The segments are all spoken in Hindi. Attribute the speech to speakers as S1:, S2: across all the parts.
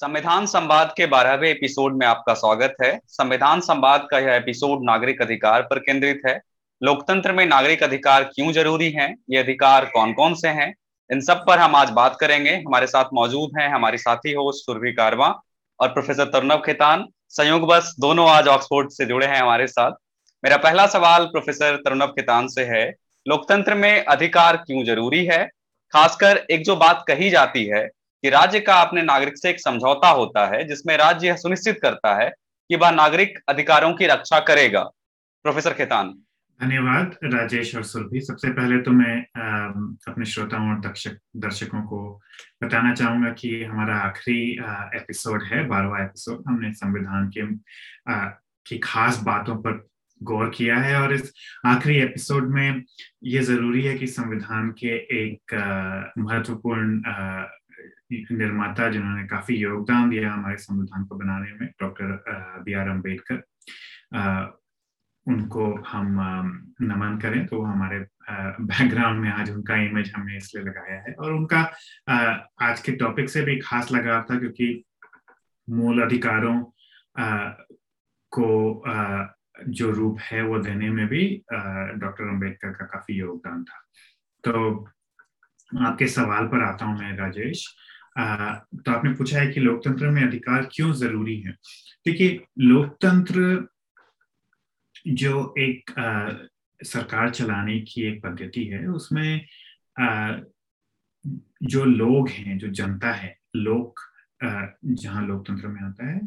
S1: संविधान संवाद के बारहवें एपिसोड में आपका स्वागत है। संविधान संवाद का यह एपिसोड नागरिक अधिकार पर केंद्रित है। लोकतंत्र में नागरिक अधिकार क्यों ज़रूरी हैं? ये अधिकार कौन कौन से हैं? इन सब पर हम आज बात करेंगे। हमारे साथ मौजूद हैं हमारे साथी होस्ट सुरभि कारवा और प्रोफेसर तरुणव खेतान। संयोग बस दोनों आज ऑक्सफोर्ड से जुड़े हैं हमारे साथ। मेरा पहला सवाल प्रोफेसर तरुणव खेतान से है, लोकतंत्र में अधिकार क्यों ज़रूरी है? खासकर एक जो बात कही जाती है कि राज्य का अपने नागरिक से एक समझौता होता है जिसमें राज्य यह सुनिश्चित करता है कि वह नागरिक अधिकारों की रक्षा करेगा। प्रोफेसर खेतान।
S2: धन्यवाद राजेश और सुरभि। सबसे पहले तो मैं अपने श्रोताओं और दर्शक दर्शकों को बताना चाहूँगा कि हमारा आखिरी एपिसोड है बारहवा एपिसोड। हमने संविधान के आ, की खास बातों पर गौर किया है और इस आखिरी एपिसोड में ये ज़रूरी है कि संविधान के एक महत्वपूर्ण निर्माता जिन्होंने काफ़ी योगदान दिया हमारे संविधान को बनाने में, डॉक्टर बी आर अंबेडकर उनको हम नमन करें तो हमारे बैकग्राउंड में आज उनका इमेज हमने इसलिए लगाया है। और उनका आज के टॉपिक से भी खास लगाव था क्योंकि मूल अधिकारों को जो रूप है वो देने में भी डॉक्टर अंबेडकर का काफ़ी योगदान था। तो आपके सवाल पर आता हूँ मैं, राजेश। तो आपने पूछा है कि लोकतंत्र में अधिकार क्यों ज़रूरी है? देखिए लोकतंत्र जो एक आ, सरकार चलाने की एक पद्धति है उसमें आ, जो लोग हैं जो जनता है लोक जहाँ लोकतंत्र में आता है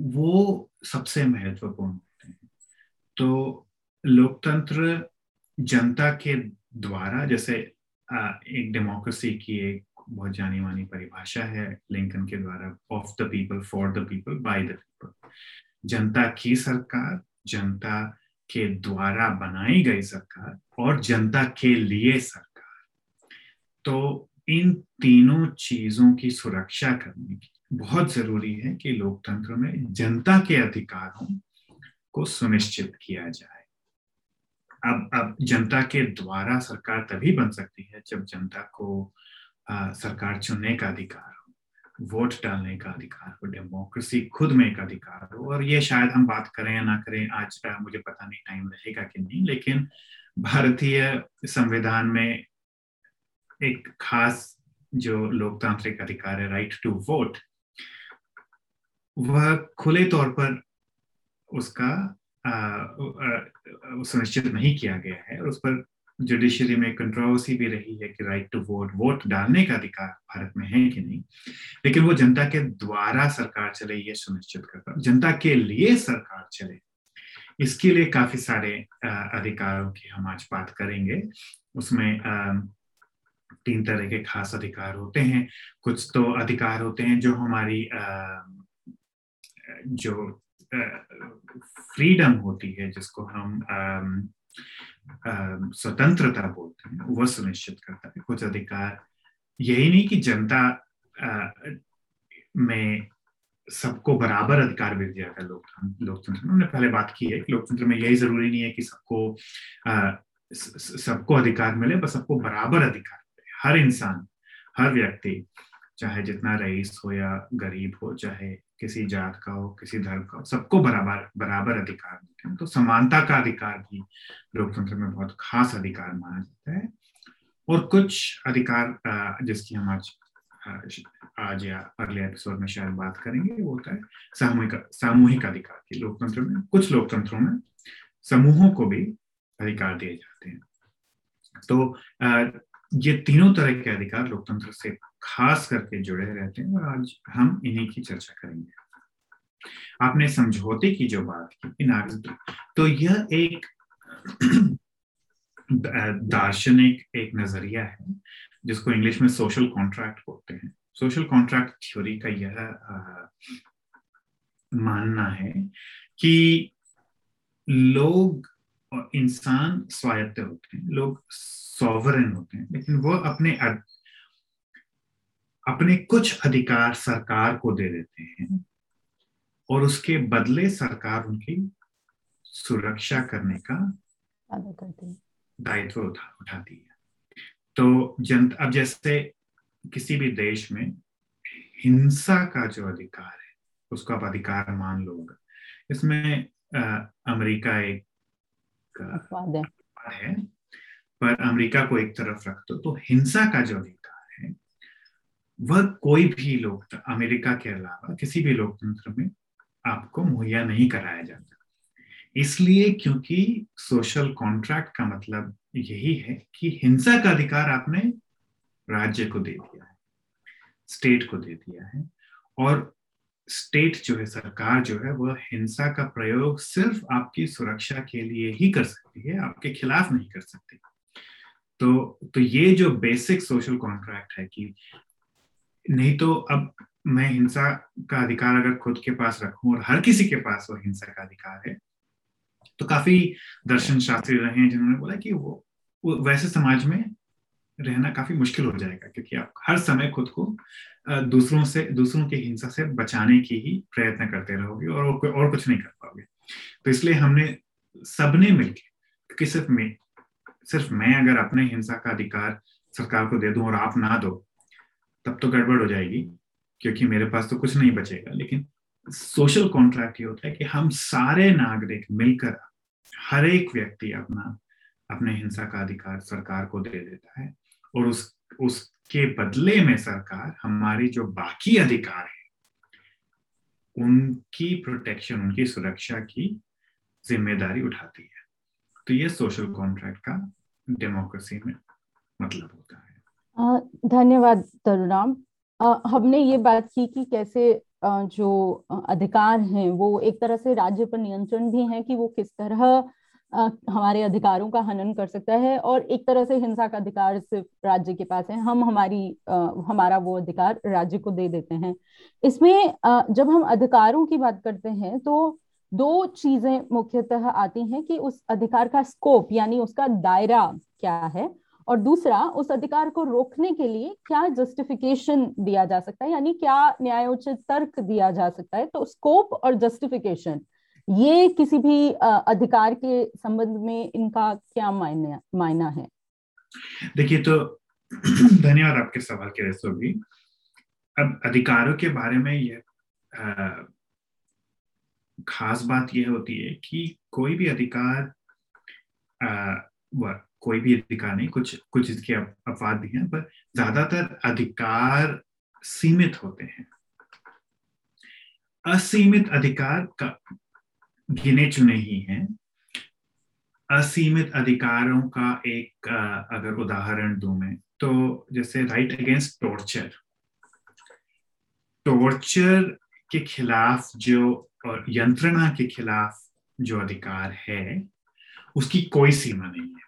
S2: वो सबसे महत्वपूर्ण होते हैं। तो लोकतंत्र जनता के द्वारा जैसे एक डेमोक्रेसी की एक बहुत जानी मानी परिभाषा है लिंकन के द्वारा of the people for the people by the people जनता की सरकार जनता के द्वारा बनाई गई सरकार और जनता के लिए सरकार। तो इन तीनों चीज़ों की सुरक्षा करने की बहुत ज़रूरी है कि लोकतंत्र में जनता के अधिकारों को सुनिश्चित किया जाए। अब अब जनता के द्वारा सरकार तभी बन सकती है जब जनता को आ, सरकार चुनने का अधिकार हो वोट डालने का अधिकार हो डेमोक्रेसी खुद में एक अधिकार हो और ये शायद हम बात करें या ना करें आज मुझे पता नहीं टाइम रहेगा कि नहीं लेकिन भारतीय संविधान में एक खास जो लोकतांत्रिक अधिकार है राइट टू वोट वह खुले तौर पर उसका सुनिश्चित नहीं किया गया है और उस पर जुडिशरी में कंट्रोवर्सी भी रही है कि राइट टू वोट वोट डालने का अधिकार भारत में है कि नहीं। लेकिन वो जनता के द्वारा सरकार चले, ये सुनिश्चित करता जनता के लिए सरकार चले, इसके लिए काफ़ी सारे अधिकारों की हम आज बात करेंगे। उसमें तीन तरह के खास अधिकार होते हैं। कुछ तो अधिकार होते हैं जो हमारी जो फ्रीडम होती है, जिसको हम स्वतंत्रता बोलते हैं वह सुनिश्चित करता है कुछ अधिकार यही नहीं कि जनता में सबको बराबर अधिकार मिल जाएगा लोकतंत्र लोकतंत्र में हमने पहले बात की है लोकतंत्र में यही ज़रूरी नहीं है कि सबको सबको अधिकार मिले बस सबको बराबर अधिकार मिले हर इंसान हर व्यक्ति चाहे जितना रईस हो या गरीब हो, चाहे किसी जात का हो, किसी धर्म का हो, सबको बराबर बराबर अधिकार मिलते हैं। तो समानता का अधिकार भी लोकतंत्र में बहुत खास अधिकार माना जाता है। और कुछ अधिकार जिसकी हम आज आज या अगले एपिसोड में शायद बात करेंगे, वो होता है सामूहिक सामूहिक अधिकार की लोकतंत्र में। कुछ लोकतंत्रों में समूहों को भी अधिकार दिए जाते हैं। तो ये तीनों तरह के अधिकार लोकतंत्र से खास करके जुड़े रहते हैं और आज हम इन्हीं की चर्चा करेंगे। आपने समझौते की जो बात की नागरिक तो यह एक दार्शनिक एक नज़रिया है जिसको इंग्लिश में सोशल कॉन्ट्रैक्ट बोलते हैं। सोशल कॉन्ट्रैक्ट थ्योरी का यह आ, मानना है कि लोग और इंसान स्वायत्त होते हैं लोग सॉवरन होते हैं लेकिन वो अपने अपने कुछ अधिकार सरकार को दे देते हैं और उसके बदले सरकार उनकी सुरक्षा करने का दायित्व उठा उठाती है। तो जन अब जैसे किसी भी देश में हिंसा का जो अधिकार है उसको आप अधिकार मान लोगे। इसमें अमेरिका एक
S3: अपवाद
S2: है। है, पर अमेरिका को एक तरफ़ रख दो तो हिंसा का जो अधिकार है, वह कोई भी लोक अमेरिका के अलावा किसी भी लोकतंत्र में आपको मुहैया नहीं कराया जाता। इसलिए क्योंकि सोशल कॉन्ट्रैक्ट का मतलब यही है कि हिंसा का अधिकार आपने राज्य को दे दिया है स्टेट को दे दिया है, और स्टेट जो है सरकार जो है वह हिंसा का प्रयोग सिर्फ़ आपकी सुरक्षा के लिए ही कर सकती है आपके खिलाफ नहीं कर सकती। तो तो ये जो बेसिक सोशल कॉन्ट्रैक्ट है कि नहीं तो अब मैं हिंसा का अधिकार अगर खुद के पास रखूँ और हर किसी के पास वो हिंसा का अधिकार है तो काफ़ी दर्शन शास्त्री रहे हैं जिन्होंने बोला कि वो, वो वैसे समाज में रहना काफ़ी मुश्किल हो जाएगा, क्योंकि आप हर समय खुद को दूसरों से, दूसरों की हिंसा से बचाने की ही प्रयत्न करते रहोगे और और कुछ नहीं कर पाओगे। तो इसलिए हमने सबने मिलकर क्योंकि सिर्फ़ मैं सिर्फ़ मैं अगर अपने हिंसा का अधिकार सरकार को दे दूँ और आप ना दो, तब तो गड़बड़ हो जाएगी, क्योंकि मेरे पास तो कुछ नहीं बचेगा। लेकिन सोशल कॉन्ट्रैक्ट ये होता है कि हम सारे नागरिक मिलकर, हर एक व्यक्ति अपना, अपने हिंसा का अधिकार सरकार को दे देता है। और उस, उसके बदले में सरकार हमारी जो बाकी अधिकार है, उनकी प्रोटेक्शन उनकी सुरक्षा की ज़िम्मेदारी उठाती है। तो ये सोशल कॉन्ट्रैक्ट का डेमोक्रेसी में मतलब होता
S3: है। धन्यवाद तरुणाम। हमने ये बात की कि कैसे जो अधिकार हैं, वो एक तरह से राज्य पर नियंत्रण भी है कि वो किस तरह हमारे अधिकारों का हनन कर सकता है और एक तरह से हिंसा का अधिकार सिर्फ़ राज्य के पास है। हम हमारी हमारा वो अधिकार राज्य को दे देते हैं। इसमें जब हम अधिकारों की बात करते हैं तो दो चीज़ें मुख्यतः आती हैं कि उस अधिकार का स्कोप यानी उसका दायरा क्या है और दूसरा, उस अधिकार को रोकने के लिए क्या जस्टिफिकेशन दिया जा सकता है, यानी क्या न्यायोचित तर्क दिया जा सकता है। तो स्कोप और जस्टिफिकेशन ये किसी भी अधिकार के संबंध में इनका क्या मायने मायना है?
S2: देखिए तो धन्यवाद आपके सवाल के लिए भी अब अधिकारों के बारे में यह खास बात यह होती है कि कोई भी अधिकार आ, कोई भी अधिकार नहीं कुछ कुछ इसके अपवाद भी हैं पर ज़्यादातर अधिकार सीमित होते हैं। असीमित अधिकार का गिने चुने ही हैं। असीमित अधिकारों का एक अगर उदाहरण दू मैं तो जैसे राइट अगेंस्ट टॉर्चर। टॉर्चर के खिलाफ जो, और यंत्रणा के खिलाफ जो अधिकार है, उसकी कोई सीमा नहीं है।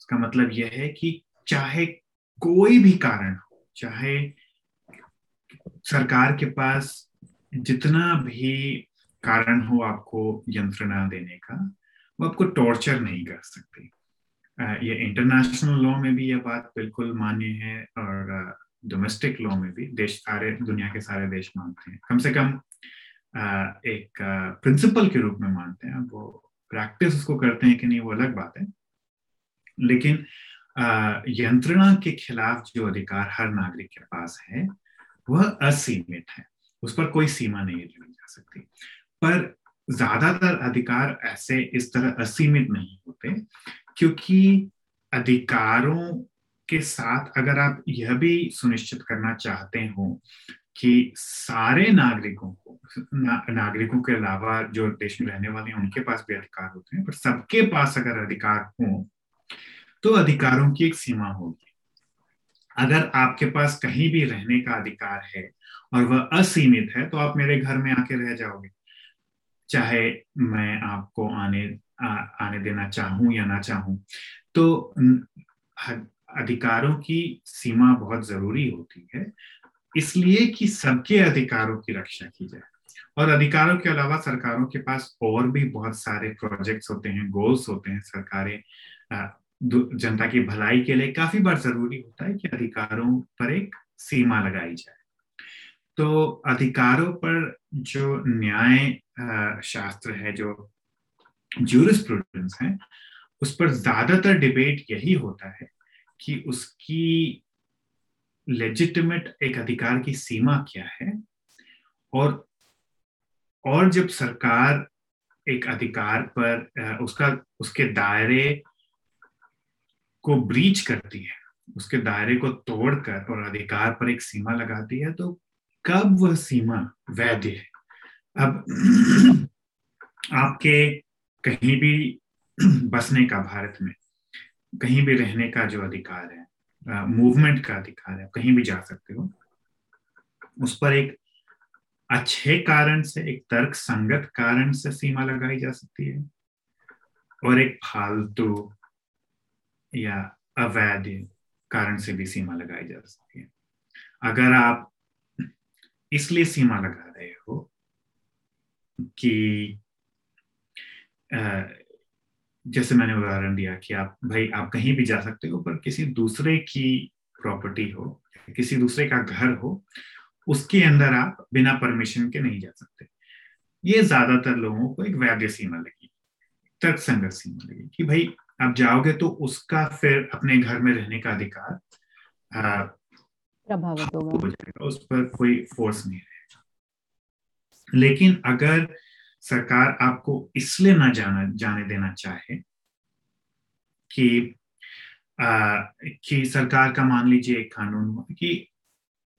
S2: उसका मतलब यह है कि चाहे कोई भी कारण हो, चाहे सरकार के पास जितना भी कारण हो आपको यंत्रणा देने का, वो आपको टॉर्चर नहीं कर सकती। ये इंटरनेशनल लॉ में भी यह बात बिल्कुल मान्य है और डोमेस्टिक लॉ में भी देश सारे, दुनिया के सारे देश मानते हैं। कम से कम एक प्रिंसिपल के रूप में मानते हैं। वो प्रैक्टिस उसको करते हैं कि नहीं वो अलग बात है। लेकिन यंत्रणा के खिलाफ जो अधिकार हर नागरिक के पास है, वह असीमित है। उस पर कोई सीमा नहीं लगी जा सकती। पर ज़्यादातर अधिकार ऐसे इस तरह असीमित नहीं होते क्योंकि अधिकारों के साथ अगर आप यह भी सुनिश्चित करना चाहते हो कि सारे नागरिकों को ना, नागरिकों के अलावा जो देश में रहने वाले हैं उनके पास भी अधिकार होते हैं पर सबके पास अगर अधिकार हो तो अधिकारों की एक सीमा होगी। अगर आपके पास कहीं भी रहने का अधिकार है और वह असीमित है तो आप मेरे घर में आके रह जाओगे। चाहे मैं आपको आने आ, आने देना चाहूँ या ना चाहूँ तो अधिकारों की सीमा बहुत ज़रूरी होती है। इसलिए कि सबके अधिकारों की रक्षा की जाए। और अधिकारों के अलावा सरकारों के पास और भी बहुत सारे प्रोजेक्ट्स होते हैं गोल्स होते हैं। सरकारें जनता की भलाई के लिए काफ़ी बार ज़रूरी होता है कि अधिकारों पर एक सीमा लगाई जाए। तो अधिकारों पर जो न्याय शास्त्र है, जो जूरिस्प्रूडेंस है, उस पर ज़्यादातर डिबेट यही होता है कि उसकी लेजिटिमेट एक अधिकार की सीमा क्या है और और जब सरकार एक अधिकार पर उसका, उसके दायरे को ब्रीच करती है, उसके दायरे को तोड़कर और अधिकार पर एक सीमा लगाती है तो कब वह सीमा वैध है? अब आपके कहीं भी बसने का, भारत में कहीं भी रहने का जो अधिकार है मूवमेंट का अधिकार है, कहीं भी जा सकते हो, उस पर एक अच्छे कारण से, एक तर्क संगत कारण से सीमा लगाई जा सकती है और एक फालतू या अवैध कारण से भी सीमा लगाई जा सकती है। अगर आप इसलिए सीमा लगा रहे हो कि जैसे मैंने उदाहरण दिया कि आप भाई आप कहीं भी जा सकते हो पर किसी दूसरे की प्रॉपर्टी हो किसी दूसरे का घर हो उसके अंदर आप बिना परमिशन के नहीं जा सकते। ये ज़्यादातर लोगों को एक वैध सीमा लगी तर्क संगत सीमा लगी कि भाई आप जाओगे तो उसका फिर अपने घर में रहने का अधिकार
S3: प्रभावित होगा।
S2: हो जाएगा उस पर कोई फोर्स नहीं रहेगा लेकिन अगर सरकार आपको इसलिए ना जाना जाने देना चाहे कि आ, कि सरकार का मान लीजिए एक कानून कि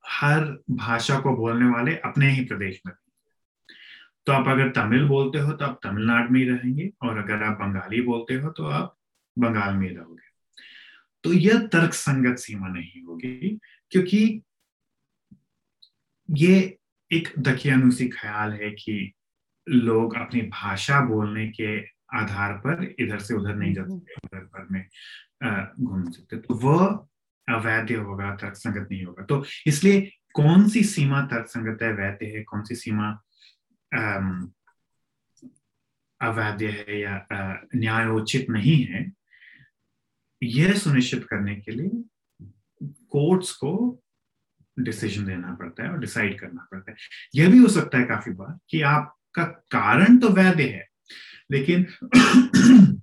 S2: हर भाषा को बोलने वाले अपने ही प्रदेश में तो आप अगर तमिल बोलते हो तो आप तमिलनाडु में ही रहेंगे और अगर आप बंगाली बोलते हो तो आप बंगाल में ही रहोगे। तो यह तर्क संगत सीमा नहीं होगी क्योंकि ये एक दकियानुसी ख्याल है कि लोग अपनी भाषा बोलने के आधार पर इधर से उधर नहीं जा हम्म। सकते उधर पर में घूम सकते। तो वह अवैध होगा तर्क संगत नहीं होगा। तो इसलिए कौन सी सीमा तर्क संगत है वैध है? कौन सी सीमा अवैध है या न्यायोचित नहीं है? यह सुनिश्चित करने के लिए कोर्ट्स को डिसीज़न देना पड़ता है और डिसाइड करना पड़ता है। यह भी हो सकता है काफ़ी बार कि आपका कारण तो वैध है लेकिन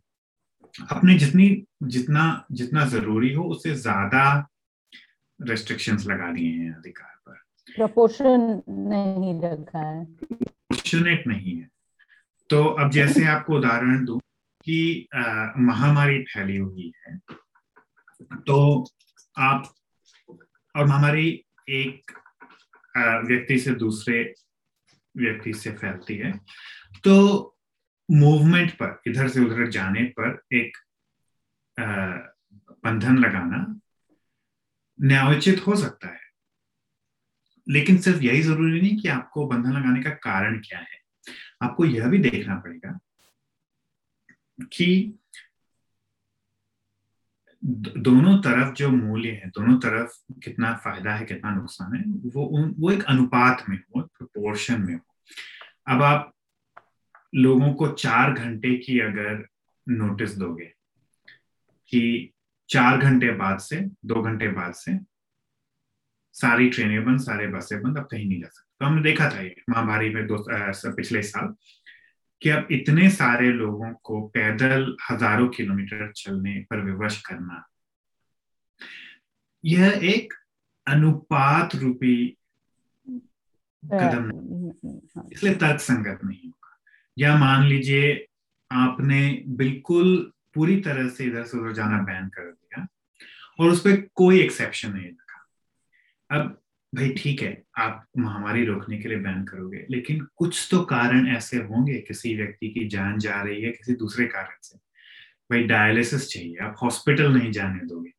S2: अपने जितनी जितना जितना ज़रूरी हो उससे ज़्यादा रेस्ट्रिक्शंस लगा दिए हैं अधिकार पर।
S3: प्रोपोर्शन नहीं रखा है।
S2: प्रोपोर्शनेट नहीं है। तो अब जैसे आपको उदाहरण दूँ कि महामारी फैली हुई है तो आप और महामारी एक व्यक्ति से दूसरे व्यक्ति से फैलती है। तो मूवमेंट पर, इधर से उधर जाने पर एक बंधन लगाना न्यायोचित हो सकता है। लेकिन सिर्फ़ यही ज़रूरी नहीं कि आपको बंधन लगाने का कारण क्या है। आपको यह भी देखना पड़ेगा कि दोनों तरफ़ जो मूल्य है, दोनों तरफ़ कितना फ़ायदा है, कितना नुकसान है, वो वो एक अनुपात में हो प्रोपोर्शन में हो। अब आप लोगों को चार घंटे की अगर नोटिस दोगे, कि चार घंटे बाद से, दो घंटे बाद से सारी ट्रेनें बंद, सारे बसें बंद, अब कहीं नहीं जा सकते। तो हमने देखा था ये महामारी में दो पिछले साल कि अब इतने सारे लोगों को पैदल हज़ारों किलोमीटर चलने पर विवश करना। यह एक अनुपात रूपी कदम हाँ। इसलिए तर्क संगत नहीं होगा। या मान लीजिए आपने बिल्कुल पूरी तरह से इधर से उधर जाना बैन कर दिया और उस पर कोई एक्सेप्शन नहीं रखा। अब भाई ठीक है आप महामारी रोकने के लिए बैन करोगे लेकिन कुछ तो कारण ऐसे होंगे किसी व्यक्ति की जान जा रही है किसी दूसरे कारण से। भाई डायलिसिस चाहिए आप हॉस्पिटल नहीं जाने दोगे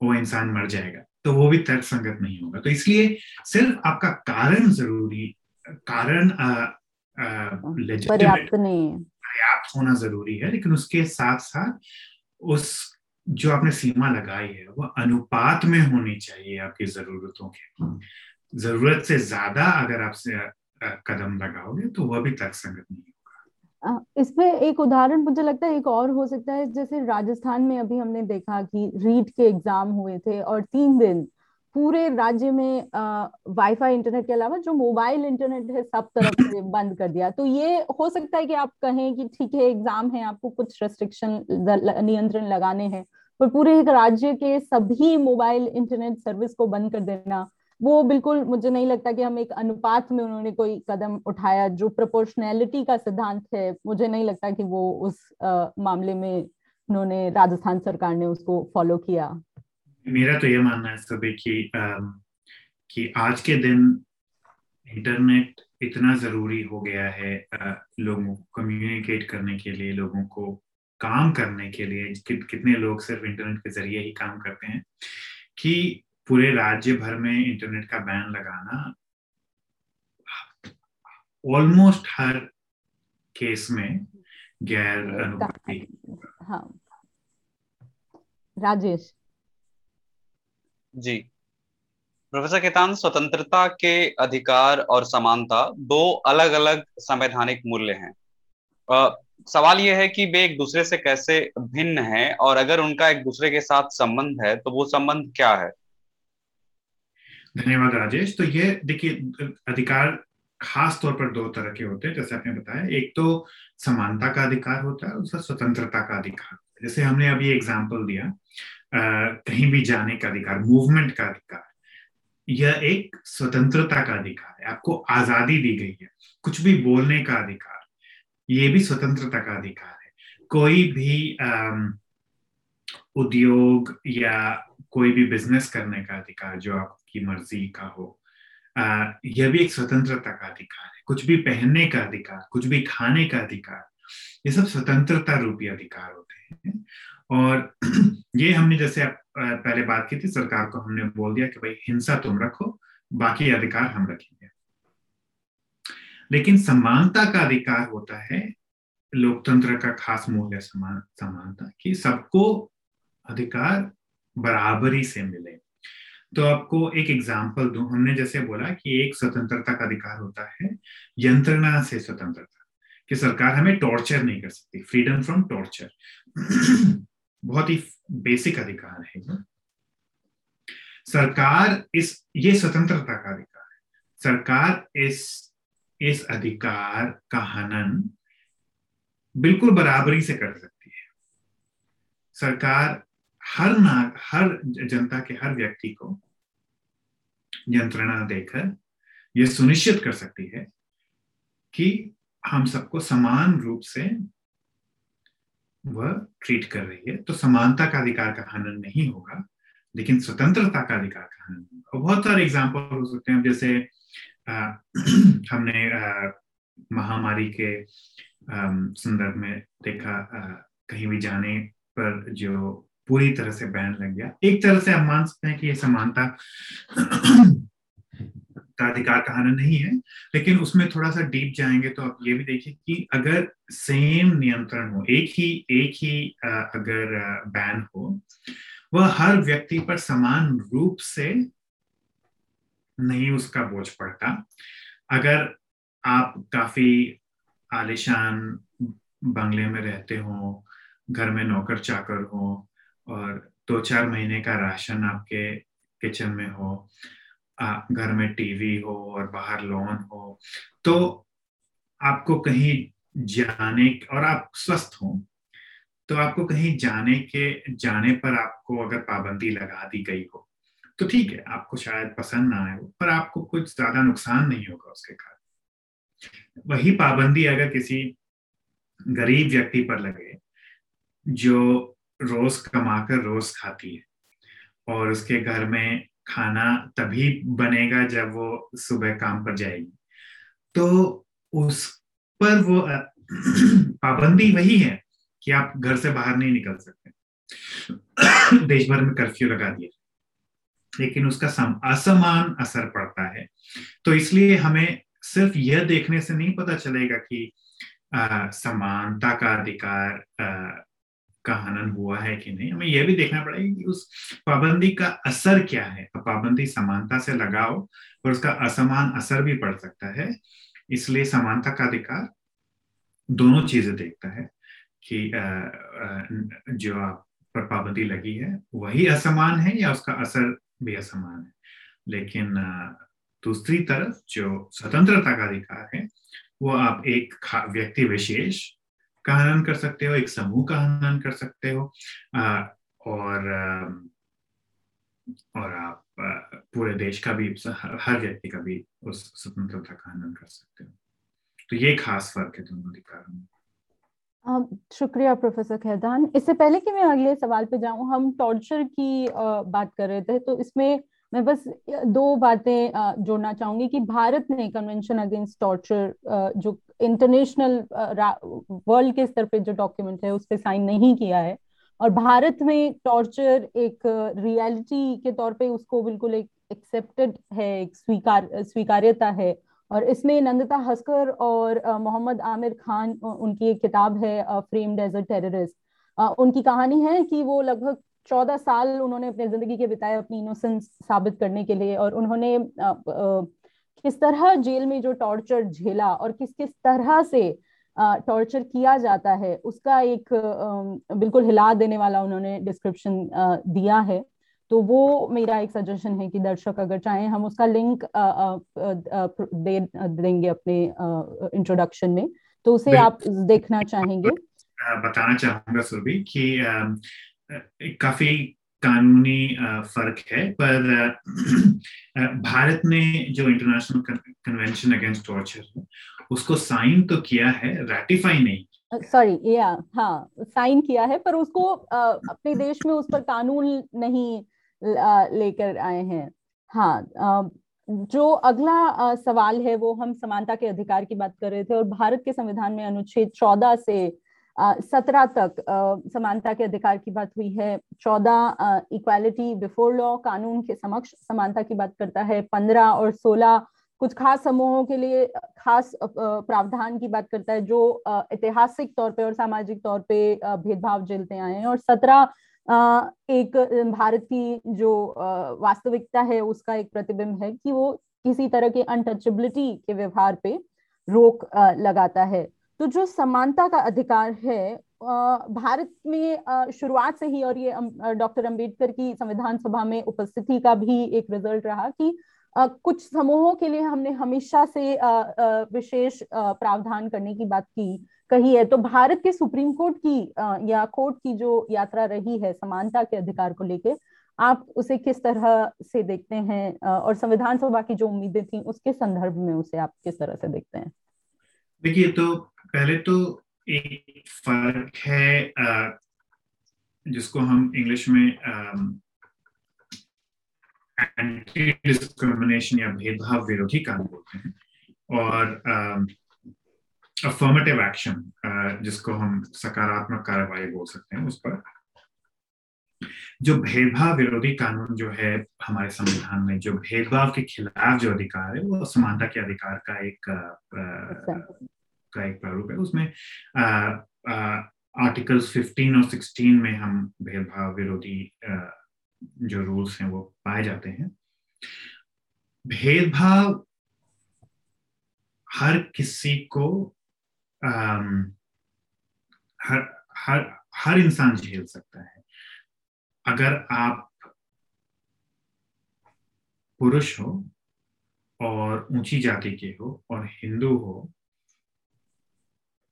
S2: वो इंसान मर जाएगा तो वो भी तर्क संगत नहीं होगा। तो इसलिए सिर्फ़ आपका कारण ज़रूरी कारण
S3: पर्याप्त नहीं है।
S2: पर्याप्त होना ज़रूरी है लेकिन उसके साथ साथ उस जो आपने सीमा लगाई है, वो अनुपात में होनी चाहिए आपकी जरूरतों के ज़रूरत से ज़्यादा अगर आपसे कदम लगाओगे तो वह भी तक संगत नहीं
S3: इसमें एक उदाहरण मुझे लगता है, एक और हो सकता है। जैसे राजस्थान में अभी हमने देखा कि रीट के एग्ज़ाम हुए थे और तीन दिन पूरे राज्य में वाईफाई इंटरनेट के अलावा जो मोबाइल इंटरनेट है सब तरफ़ से बंद कर दिया। तो ये हो सकता है कि आप कहें कि ठीक है एग्ज़ाम है आपको कुछ रेस्ट्रिक्शन नियंत्रण लगाने हैं पर पूरे एक राज्य के सभी मोबाइल इंटरनेट सर्विस को बंद कर देना वो बिल्कुल मुझे नहीं लगता कि हम एक अनुपात में उन्होंने कोई कदम उठाया। जो प्रोपोर्शनैलिटी का सिद्धांत है मुझे नहीं लगता कि वो उस आ, मामले में उन्होंने राजस्थान सरकार ने उसको फॉलो किया।
S2: मेरा तो ये मानना है सभी कि कि आज के दिन इंटरनेट इतना ज़रूरी हो गया है लोगों को कम्युनिकेट करने के लिए लोगों को काम करने के लिए कि, कितने लोग सिर्फ़ इंटरनेट के ज़रिए ही काम करते हैं कि पूरे राज्य भर में इंटरनेट का बैन लगाना ऑलमोस्ट हर केस में गैर अनुपति हाँ।
S3: राजेश।
S1: जी। प्रोफेसर केतान, स्वतंत्रता के अधिकार और समानता दो अलग अलग संवैधानिक मूल्य हैं। सवाल यह है कि वे एक दूसरे से कैसे भिन्न हैं और अगर उनका एक दूसरे के साथ संबंध है तो वो संबंध क्या है?
S2: धन्यवाद राजेश। तो ये देखिए, अधिकार खास तौर पर दो तरह के होते हैं, जैसे आपने बताया। एक तो समानता का अधिकार होता है दूसरा स्वतंत्रता का अधिकार। जैसे हमने अभी एग्ज़ाम्पल दिया कहीं भी जाने का अधिकार मूवमेंट का अधिकार, यह एक स्वतंत्रता का अधिकार है। आपको आज़ादी दी गई है। कुछ भी बोलने का अधिकार, ये भी स्वतंत्रता का अधिकार है। कोई भी उद्योग या कोई भी बिज़नेस करने का अधिकार जो आपकी मर्ज़ी का हो यह भी एक स्वतंत्रता का अधिकार है। कुछ भी पहनने का अधिकार, कुछ भी खाने का अधिकार ये सब स्वतंत्रता रूपी अधिकार होते हैं और ये हमने जैसे पहले बात की थी, सरकार को हमने बोल दिया कि भाई हिंसा तुम रखो, बाकी अधिकार हम रखेंगे। लेकिन समानता का अधिकार होता है, लोकतंत्र का खास मूल्य समान, समानता, कि सबको अधिकार बराबरी से मिले। तो आपको एक एग्ज़ाम्पल दू, हमने जैसे बोला कि एक स्वतंत्रता का अधिकार होता है, यंत्रणा से स्वतंत्रता। कि सरकार हमें टॉर्चर नहीं कर सकती फ्रीडम फ्रॉम टॉर्चर बहुत ही बेसिक अधिकार है सरकार इस, ये स्वतंत्रता का अधिकार है। सरकार इस इस अधिकार का हनन बिल्कुल बराबरी से कर सकती है। सरकार हर नाग हर जनता के, हर व्यक्ति को यंत्रणा देकर यह सुनिश्चित कर सकती है कि हम सबको समान रूप से वह ट्रीट कर रही है। तो समानता का अधिकार का हनन नहीं होगा लेकिन स्वतंत्रता का अधिकार का हनन होगा। बहुत सारे एग्ज़ाम्पल हो सकते हैं। जैसे आ, हमने महामारी के संदर्भ में देखा आ, कहीं भी जाने पर जो पूरी तरह से बैन लग गया। एक तरह से हम मान सकते हैं कि ये समानता का अधिकार का हनन नहीं है, लेकिन उसमें थोड़ा सा डीप जाएँगे तो आप ये भी देखिए कि अगर सेम नियंत्रण हो, एक ही एक ही अगर बैन हो, वह हर व्यक्ति पर समान रूप से नहीं उसका बोझ पड़ता। अगर आप काफ़ी आलिशान बंगले में रहते हो, घर में नौकर चाकर हो, और दो चार महीने का राशन आपके किचन में हो घर में टीवी हो और बाहर लोन हो तो आपको कहीं जाने और आप स्वस्थ हो तो आपको कहीं जाने के, जाने पर आपको अगर पाबंदी लगा दी गई हो तो ठीक है, आपको शायद पसंद ना आए पर आपको कुछ ज़्यादा नुकसान नहीं होगा उसके कारण। वही पाबंदी अगर किसी गरीब व्यक्ति पर लगे, जो रोज कमाकर रोज खाती है, और उसके घर में खाना तभी बनेगा जब वो सुबह काम पर जाएगी। तो उस पर वो पाबंदी वही है कि आप घर से बाहर नहीं निकल सकते। देश भर में कर्फ्यू लगा दिया। लेकिन उसका सम, असमान असर पड़ता है। तो इसलिए हमें सिर्फ़ यह देखने से नहीं पता चलेगा कि समानता का अधिकार का हनन हुआ है कि नहीं? हमें यह भी देखना पड़ेगा कि उस पाबंदी का असर क्या है। पाबंदी समानता से लगाओ और उसका असमान असर भी पड़ सकता है। इसलिए समानता का अधिकार दोनों चीज़ें देखता है कि जो आप पर पाबंदी लगी है, वही असमान है या उसका असर भी असमान है। लेकिन दूसरी तरफ़ जो स्वतंत्रता का अधिकार है, वो आप एक व्यक्ति विशेष का हनन कर सकते हो, एक समूह का हनन कर सकते हो और और आप पूरे देश का भी हर व्यक्ति का भी उस स्वतंत्रता का आनंद कर सकते हो। तो ये खास फ़र्क है दोनों अधिकारों में।
S3: शुक्रिया प्रोफेसर खैदान इससे पहले कि मैं अगले सवाल पे जाऊँ, हम टॉर्चर की बात कर रहे थे तो इसमें मैं बस दो बातें जोड़ना चाहूँगी कि भारत ने कन्वेंशन अगेंस्ट टॉर्चर जो इंटरनेशनल वर्ल्ड के स्तर पे जो डॉक्यूमेंट है, उस पर साइन नहीं किया है। और भारत में टॉर्चर एक रियलिटी के तौर पे उसको बिल्कुल एक एक्सेप्टेड है, एक स्वीकार, स्वीकार्यता है। और इसमें नंदिता हस्कर और मोहम्मद आमिर खान उनकी एक किताब है फ्रेम्ड एज अ टेररिस्ट उनकी कहानी है कि वो लगभग चौदह साल उन्होंने अपने ज़िंदगी के बिताए अपनी इनोसेंस साबित करने के लिए और उन्होंने किस तरह जेल में जो टॉर्चर झेला और किस किस तरह से टॉर्चर किया जाता है उसका एक बिल्कुल हिला देने वाला उन्होंने डिस्क्रिप्शन दिया है। तो वो मेरा एक सजेशन है कि दर्शक अगर चाहें हम उसका लिंक आ, आ, दे देंगे अपने इंट्रोडक्शन में। तो उसे आप देखना चाहेंगे।
S2: बताना चाहूँगा सुरभि कि काफ़ी कानूनी फ़र्क है, पर भारत ने जो इंटरनेशनल कन्वेंशन अगेंस्ट टॉर्चर है, उसको साइन तो किया है रेटिफाई नहीं।
S3: सॉरी या हाँ साइन किया है, पर उसको अपने देश में उस पर कानून नहीं लेकर आए हैं। हाँ जो अगला सवाल है, वो हम समानता के अधिकार की बात कर रहे थे, और भारत के संविधान में अनुच्छेद चौदह से सत्रह तक समानता के अधिकार की बात हुई है। चौदह इक्वालिटी बिफोर लॉ कानून के समक्ष समानता की बात करता है। पंद्रह और सोलह कुछ खास समूहों के लिए खास प्रावधान की बात करता है जो ऐतिहासिक तौर पे और सामाजिक तौर पे भेदभाव झेलते आए हैं। और सत्रह एक भारत की जो वास्तविकता है उसका एक प्रतिबिंब है कि वो किसी तरह के अनटचेबिलिटी के व्यवहार पे रोक लगाता है। तो जो समानता का अधिकार है भारत में शुरुआत से ही और ये डॉक्टर अंबेडकर की संविधान सभा में उपस्थिति का भी एक रिज़ल्ट रहा कि कुछ समूहों के लिए हमने हमेशा से विशेष प्रावधान करने की बात की, कही है। तो भारत के सुप्रीम कोर्ट की या कोर्ट की जो यात्रा रही है समानता के अधिकार को लेकर आप उसे किस तरह से देखते हैं? और संविधान सभा की जो उम्मीदें थी, उसके संदर्भ में उसे आप किस तरह से देखते हैं?
S2: देखिए तो पहले तो एक फ़र्क है जिसको हम इंग्लिश में एंटी डिस्क्रिमिनेशन या भेदभाव विरोधी कानून बोलते हैं और अफर्मेटिव एक्शन जिसको हम सकारात्मक कार्रवाई बोल सकते हैं उस पर जो भेदभाव विरोधी कानून जो है हमारे संविधान में, जो भेदभाव के खिलाफ जो अधिकार है, वो समानता के अधिकार का एक अच्छा। का एक प्रारूप है उसमें आर्टिकल्स 15 और 16 में हम भेदभाव विरोधी जो रूल्स हैं वो पाए जाते हैं। भेदभाव हर किसी को आम, हर हर हर इंसान झेल सकता है। अगर आप पुरुष हो और ऊँची जाति के हो और हिंदू हो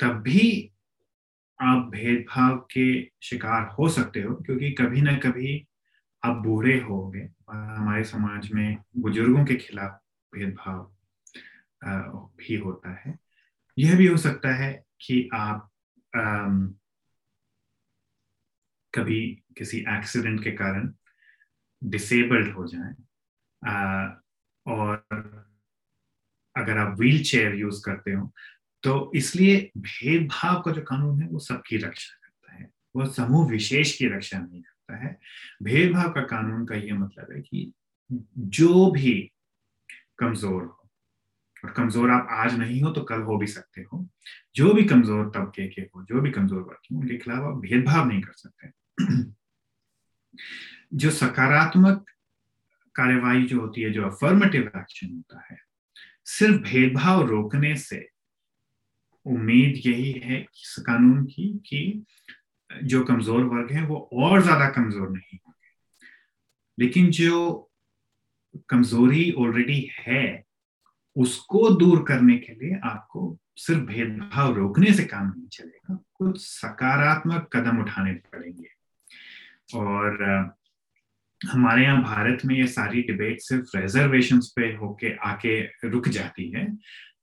S2: तब भी आप भेदभाव के शिकार हो सकते हो क्योंकि कभी ना कभी आप बूढ़े हो गए हमारे समाज में बुज़ुर्गों के खिलाफ भेदभाव भी होता है। यह भी हो सकता है कि आप आम, कभी किसी एक्सीडेंट के कारण डिसेबल्ड हो जाएँ और अगर आप व्हील चेयर यूज़ करते हो तो इसलिए भेदभाव का जो कानून है, वो सबकी रक्षा करता है। वो समूह विशेष की रक्षा नहीं करता है। भेदभाव का कानून का ये मतलब है कि जो भी कमज़ोर हो, और कमज़ोर आप आज नहीं हो तो कल हो भी सकते हो। जो भी कमज़ोर तबके के हो, जो भी कमज़ोर वर्ग के उनके खिलाफ आप भेदभाव नहीं कर सकते। जो सकारात्मक कार्यवाही जो होती है, जो अफर्मेटिव एक्शन होता है, सिर्फ़ भेदभाव रोकने से उम्मीद यही है इस कानून की कि जो कमज़ोर वर्ग है, वो और ज़्यादा कमज़ोर नहीं होंगे। लेकिन जो कमज़ोरी ऑलरेडी है, उसको दूर करने के लिए आपको सिर्फ़ भेदभाव रोकने से काम नहीं चलेगा, कुछ सकारात्मक कदम उठाने पड़ेंगे। और हमारे यहाँ भारत में ये सारी डिबेट सिर्फ़ रिजर्वेशन पे होके आके रुक जाती है।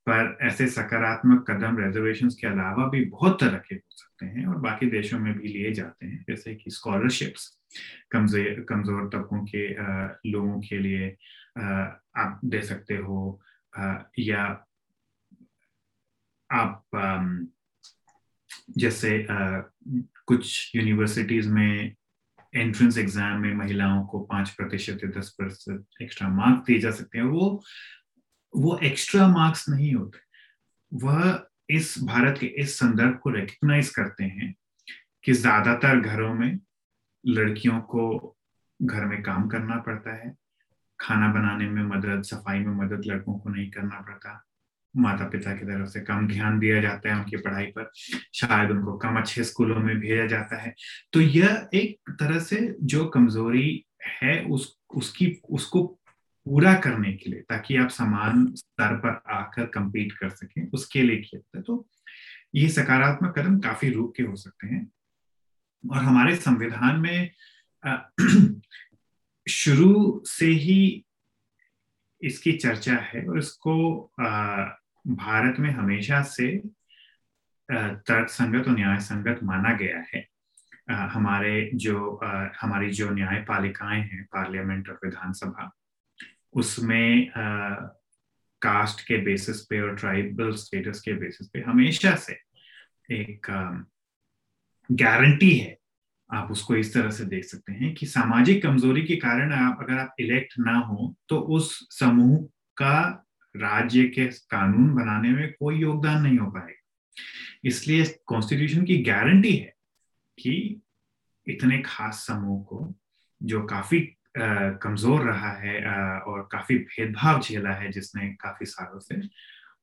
S2: पर ऐसे सकारात्मक कदम रिजर्वेशन के अलावा भी बहुत तरह के हो सकते हैं और बाकी देशों में भी लिए जाते हैं, जैसे कि स्कॉलरशिप्स कमज़ोर कमज़ोर तबकों के लोगों के लिए आप दे सकते हो या आप जैसे कुछ यूनिवर्सिटीज में एंट्रेंस एग्ज़ाम में महिलाओं को पाँच प्रतिशत या दस प्रतिशत एक्स्ट्रा मार्क्स दिए जा सकते हैं, वो वो एक्स्ट्रा मार्क्स नहीं होते। वह इस भारत के, इस संदर्भ को रिकग्नाइज करते हैं कि ज़्यादातर घरों में लड़कियों को घर में काम करना पड़ता है, खाना बनाने में मदद, सफ़ाई में मदद लड़कों को नहीं करना पड़ता। माता पिता की तरफ़ से कम ध्यान दिया जाता है उनकी पढ़ाई पर, शायद उनको कम अच्छे स्कूलों में भेजा जाता है। तो यह एक तरह से जो कमज़ोरी है, उस, उसकी, उसको पूरा करने के लिए, ताकि आप समान स्तर पर आकर कंपीट कर सकें, उसके लिए किया तो ये सकारात्मक कदम काफ़ी रूप के हो सकते हैं। और हमारे संविधान में शुरू से ही इसकी चर्चा है और इसको भारत में हमेशा से तर्क संगत और न्याय संगत माना गया है। हमारे जो हमारी जो न्यायपालिकाएँ हैं, पार्लियामेंट और विधानसभा उसमें कास्ट के बेसिस पे और ट्राइबल स्टेटस के बेसिस पे हमेशा से एक गारंटी है। आप उसको इस तरह से देख सकते हैं कि सामाजिक कमज़ोरी के कारण आप, अगर आप इलेक्ट ना हो तो उस समूह का राज्य के कानून बनाने में कोई योगदान नहीं हो पाएगा। इसलिए कॉन्स्टिट्यूशन की गारंटी है कि इतने खास समूह को, जो काफ़ी कमज़ोर रहा है और काफ़ी भेदभाव झेला है जिसने काफ़ी सालों से,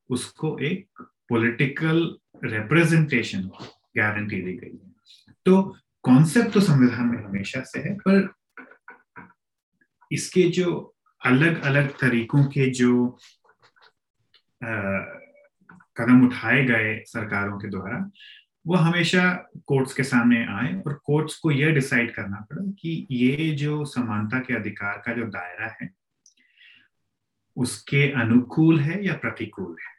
S2: उसको एक पॉलिटिकल रिप्रेजेंटेशन गारंटी दी गई है। तो कॉन्सेप्ट तो संविधान में हमेशा से है, पर इसके जो अलग अलग तरीकों के जो कदम उठाए गए सरकारों के द्वारा वो हमेशा कोर्ट्स के सामने आए और कोर्ट्स को यह डिसाइड करना पड़ा कि ये जो समानता के अधिकार का जो दायरा है उसके अनुकूल है या प्रतिकूल है?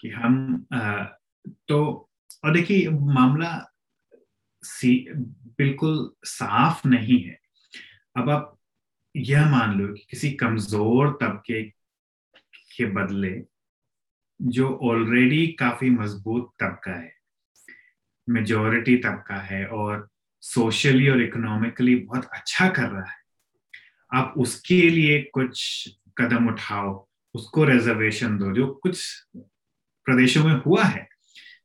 S2: कि हम आ, तो और देखिए मामला सी बिल्कुल साफ़ नहीं है। अब आप यह मान लो कि किसी कमज़ोर तबके के बदले जो ऑलरेडी काफ़ी मज़बूत तबका है मेजोरिटी तबका है और सोशली और इकोनॉमिकली बहुत अच्छा कर रहा है। आप उसके लिए कुछ कदम उठाओ, उसको रिजर्वेशन दो, जो कुछ प्रदेशों में हुआ है।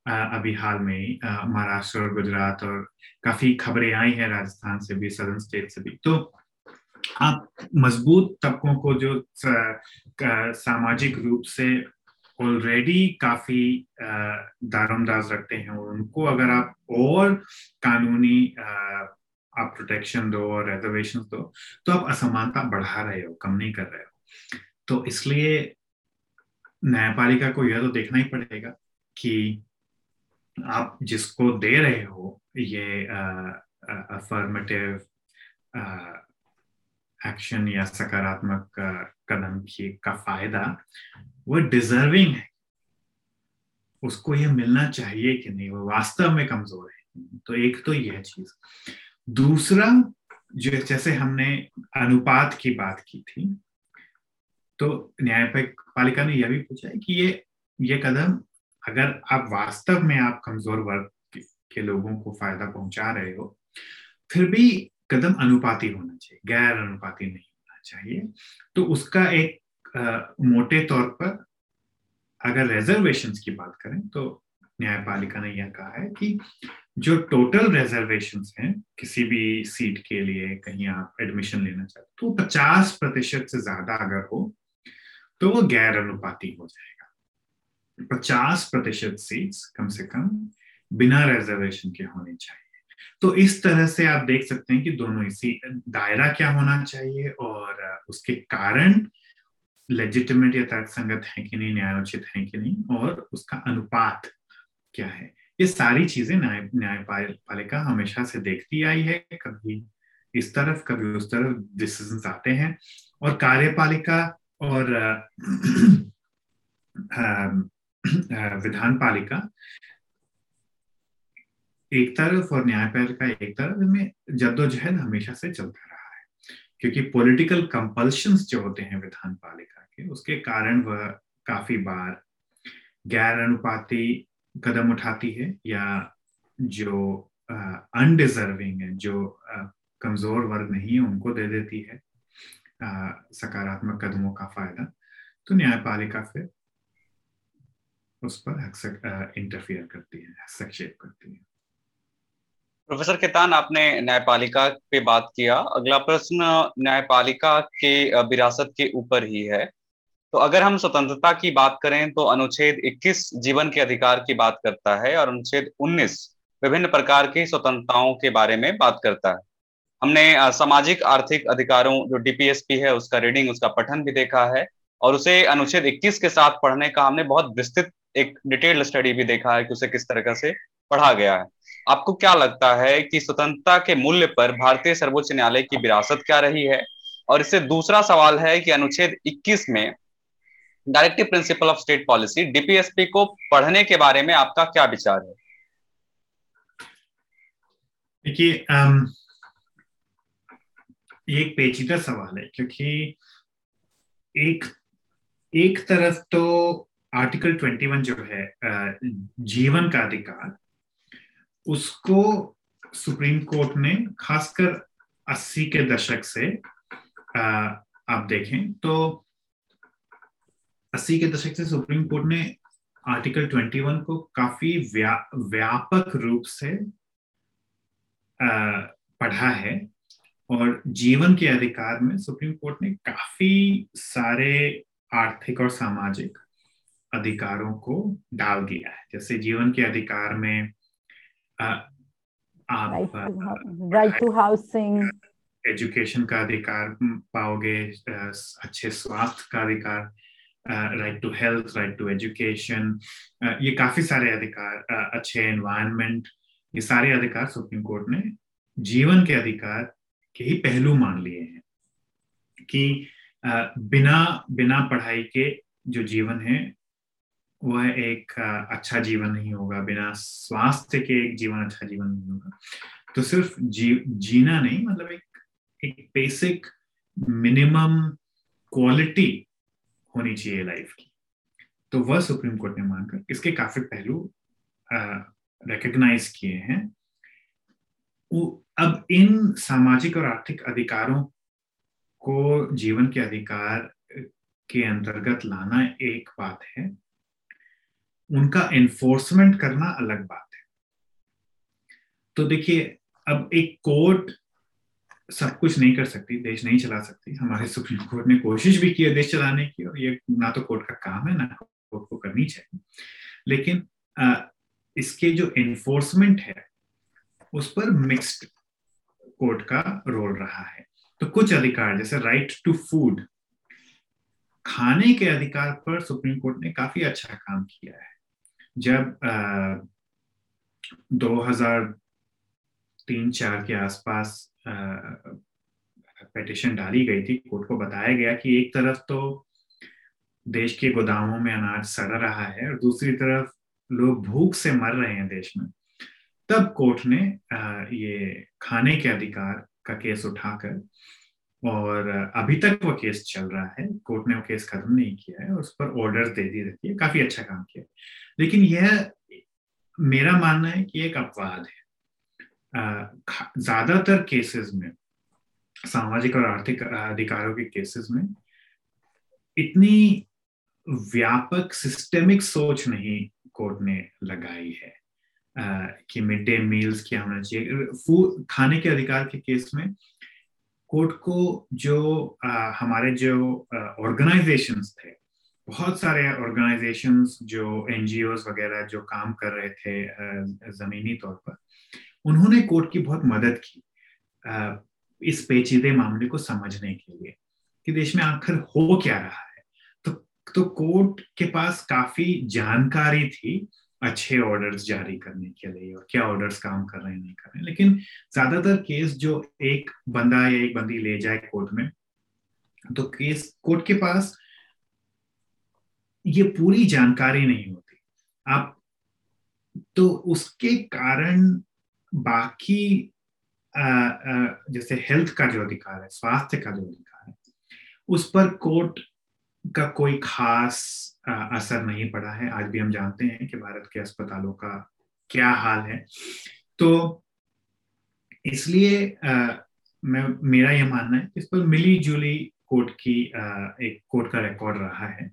S2: अभी हाल में महाराष्ट्र और गुजरात और काफ़ी खबरें आई हैं राजस्थान से भी सदर्न स्टेट से भी। तो आप मज़बूत तबकों को जो सामाजिक रूप से ऑलरेडी काफ़ी दारोमदाज रखते हैं और उनको अगर आप और कानूनी आप प्रोटेक्शन दो और रिजर्वेशन दो तो आप असमानता बढ़ा रहे हो, कम नहीं कर रहे हो। तो इसलिए न्यायपालिका को यह तो देखना ही पड़ेगा कि आप जिसको दे रहे हो, ये अफर्मेटिव एक्शन या सकारात्मक कदम की, का फ़ायदा वो डिजर्विंग है। उसको ये मिलना चाहिए कि नहीं, वो वास्तव में कमज़ोर है। तो एक तो यह चीज़। दूसरा, जो जैसे हमने अनुपात की बात की थी तो न्यायपालिका ने यह भी पूछा है कि ये ये कदम अगर आप वास्तव में आप कमज़ोर वर्ग के लोगों को फ़ायदा पहुँचा रहे हो, फिर भी कदम अनुपाती होना चाहिए गैर अनुपाती नहीं होना चाहिए। तो उसका एक आ, मोटे तौर पर अगर रिजर्वेशन की बात करें तो न्यायपालिका ने यह कहा है कि जो टोटल रिजर्वेशन हैं किसी भी सीट के लिए कहीं आप एडमिशन लेना चाहते तो पचास प्रतिशत से ज़्यादा अगर हो तो वो गैर अनुपाती हो जाएगा। पचास प्रतिशत सीट्स कम से कम बिना रिजर्वेशन के होने चाहिए। तो इस तरह से आप देख सकते हैं कि दोनों इसी दायरा क्या होना चाहिए और उसके कारण लेजिटिमेट या तर्क संगत है कि नहीं, न्यायोचित है कि नहीं, और उसका अनुपात क्या है। ये सारी चीज़ें न्याय, न्यायपालिका हमेशा से देखती आई है, कभी इस तरफ़, कभी उस तरफ़ डिसीज़न आते हैं और कार्यपालिका और विधान पालिका एक तरफ़ और न्यायपालिका एक तरफ़ में जद्दोजहद हमेशा से चलता रहा है, क्योंकि पॉलिटिकल कंपल्शन जो होते हैं विधान पालिका के, उसके कारण वह काफ़ी बार गैर अनुपाती कदम उठाती है या जो अनडिजर्विंग है, जो कमज़ोर वर्ग नहीं है, उनको दे देती है सकारात्मक कदमों का फ़ायदा। तो न्यायपालिका फिर उस पर इंटरफियर करती है, हस्तक्षेप करती है।
S1: प्रोफेसर केतान, आपने न्यायपालिका पे बात किया। अगला प्रश्न न्यायपालिका के विरासत के ऊपर ही है। तो अगर हम स्वतंत्रता की बात करें तो अनुच्छेद 21 जीवन के अधिकार की बात करता है और अनुच्छेद 19 विभिन्न प्रकार की स्वतंत्रताओं के बारे में बात करता है। हमने सामाजिक, आर्थिक अधिकारों, जो डीपीएसपी है, उसका रीडिंग उसका पठन भी देखा है और उसे अनुच्छेद 21 के साथ पढ़ने का हमने बहुत विस्तृत एक डिटेल्ड स्टडी भी देखा है कि उसे किस तरह से पढ़ा गया है। आपको क्या लगता है कि स्वतंत्रता के मूल्य पर भारतीय सर्वोच्च न्यायालय की विरासत क्या रही है? और इससे दूसरा सवाल है कि अनुच्छेद 21 में directive principle of state policy DPSP को पढ़ने के बारे में आपका क्या विचार है?
S2: देखिए एक पेचीदा सवाल है, क्योंकि एक एक तरफ़ तो आर्टिकल 21 जो है जीवन का अधिकार उसको सुप्रीम कोर्ट ने खासकर 80 के दशक से आ, आप देखें तो 80 के दशक से सुप्रीम कोर्ट ने आर्टिकल 21 को काफ़ी व्या, व्यापक रूप से आ, पढ़ा है और जीवन के अधिकार में सुप्रीम कोर्ट ने काफ़ी सारे आर्थिक और सामाजिक अधिकारों को डाल दिया है। जैसे जीवन के अधिकार में
S3: आप राइट टू हाउसिंग
S2: एजुकेशन का अधिकार पाओगे अच्छे स्वास्थ्य का अधिकार right to health right to education ये काफ़ी सारे अधिकार अच्छे एनवायरनमेंट ये सारे अधिकार सुप्रीम कोर्ट ने जीवन के अधिकार के ही पहलू मान लिए हैं कि बिना बिना पढ़ाई के जो जीवन है वह एक अच्छा जीवन नहीं होगा, बिना स्वास्थ्य के एक जीवन अच्छा जीवन नहीं होगा। तो सिर्फ़ जी, जीना नहीं मतलब एक एक बेसिक मिनिमम क्वालिटी होनी चाहिए लाइफ की। तो वह सुप्रीम कोर्ट ने मानकर इसके काफ़ी पहलू रिकग्नाइज किए हैं। अब इन सामाजिक और आर्थिक अधिकारों को जीवन के अधिकार, के अंतर्गत लाना एक बात है। उनका एनफोर्समेंट करना अलग बात है। तो देखिए अब एक कोर्ट सब कुछ नहीं कर सकती देश नहीं चला सकती। हमारे सुप्रीम कोर्ट ने कोशिश भी की है देश चलाने की और ये ना तो कोर्ट का काम है ना कोर्ट को करनी चाहिए। लेकिन आ, इसके जो एनफोर्समेंट है उस पर मिक्स्ड कोर्ट का रोल रहा है। तो कुछ अधिकार जैसे राइट टू फ़ूड खाने के अधिकार पर सुप्रीम कोर्ट ने काफ़ी अच्छा काम किया है। जब दो हज़ार तीन चार के आसपास पिटिशन डाली गई थी, कोर्ट को बताया गया कि एक तरफ़ तो देश के गोदामों में अनाज सड़ रहा है और दूसरी तरफ़ लोग भूख से मर रहे हैं देश में। तब कोर्ट ने ये खाने के अधिकार का केस उठाकर और अभी तक वो केस चल रहा है। कोर्ट ने वो केस खत्म नहीं किया है उस पर ऑर्डर दे दी रखी है। काफ़ी अच्छा काम किया लेकिन यह मेरा मानना है कि एक अपवाद है। ज़्यादातर केसेस में सामाजिक और आर्थिक अधिकारों के केसेस में इतनी व्यापक सिस्टेमिक सोच नहीं कोर्ट ने लगाई है। आ, कि मिड डे मील्स क्या होना चाहिए। खाने के अधिकार के केस में कोर्ट को जो आ, हमारे जो ऑर्गेनाइजेशंस थे बहुत सारे ऑर्गेनाइजेशंस जो एनजीओ वगैरह जो काम कर रहे थे जमीनी तौर पर उन्होंने कोर्ट की बहुत मदद की आ, इस पेचीदे मामले को समझने के लिए कि देश में आखिर हो क्या रहा है। तो तो कोर्ट के पास काफ़ी जानकारी थी अच्छे ऑर्डर्स जारी करने के लिए और क्या ऑर्डर्स काम कर रहे हैं नहीं कर रहे हैं। लेकिन ज़्यादातर केस जो एक बंदा या एक बंदी ले जाए कोर्ट में तो केस कोर्ट के पास ये पूरी जानकारी नहीं होती। आप तो उसके कारण बाकी आ, आ, जैसे हेल्थ का जो अधिकार है स्वास्थ्य का जो अधिकार है उस पर कोर्ट का कोई खास असर नहीं पड़ा है। आज भी हम जानते हैं कि भारत के अस्पतालों का क्या हाल है। तो इसलिए मैं, मेरा यह मानना है इस पर मिली जुली कोर्ट की एक कोर्ट का रिकॉर्ड रहा है।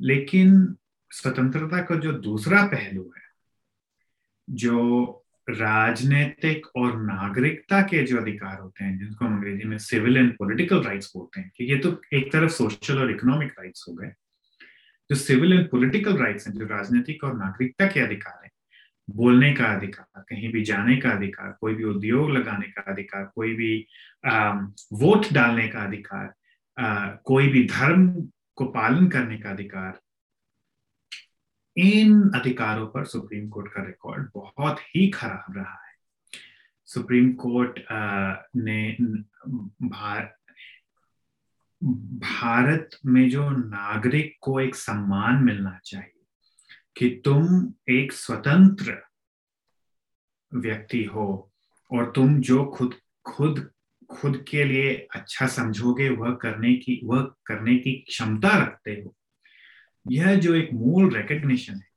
S2: लेकिन स्वतंत्रता का जो दूसरा पहलू है, जो राजनीतिक और नागरिकता के जो अधिकार होते हैं, जिनको हम अंग्रेज़ी में सिविल एंड पॉलिटिकल राइट्स बोलते हैं कि ये तो एक तरफ़ सोशल और इकोनॉमिक राइट्स हो गए, जो सिविल एंड पॉलिटिकल राइट्स हैं, जो राजनीतिक और नागरिकता के अधिकार हैं, बोलने का अधिकार, कहीं भी जाने का अधिकार, कोई भी उद्योग लगाने का अधिकार, कोई भी वोट डालने का अधिकार कोई भी धर्म को पालन करने का अधिकार इन अधिकारों पर सुप्रीम कोर्ट का रिकॉर्ड बहुत ही खराब रहा है। सुप्रीम कोर्ट ने भार, भारत में जो नागरिक को एक सम्मान मिलना चाहिए कि तुम एक स्वतंत्र व्यक्ति हो और तुम जो खुद खुद खुद के लिए अच्छा समझोगे वह करने की वह करने की क्षमता रखते हो यह जो एक मूल रिकग्निशन है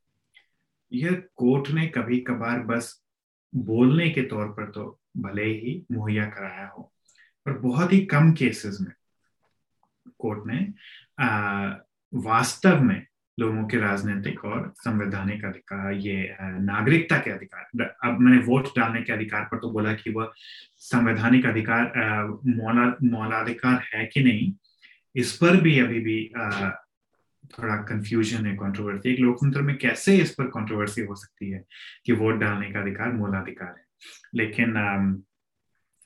S2: यह कोर्ट ने कभी कभार बस बोलने के तौर पर तो भले ही मुहैया कराया हो पर बहुत ही कम केसेस में कोर्ट ने वास्तव में लोगों के राजनीतिक और संवैधानिक अधिकार ये नागरिकता के अधिकार अब मैंने वोट डालने के अधिकार पर तो बोला कि वह संवैधानिक अधिकार मौला मौलाधिकार है कि नहीं इस पर भी अभी भी आ, थोड़ा कंफ्यूजन है कंट्रोवर्सी एक लोकतंत्र में कैसे इस पर कंट्रोवर्सी हो सकती है कि वोट डालने का अधिकार मूलाधिकार है? लेकिन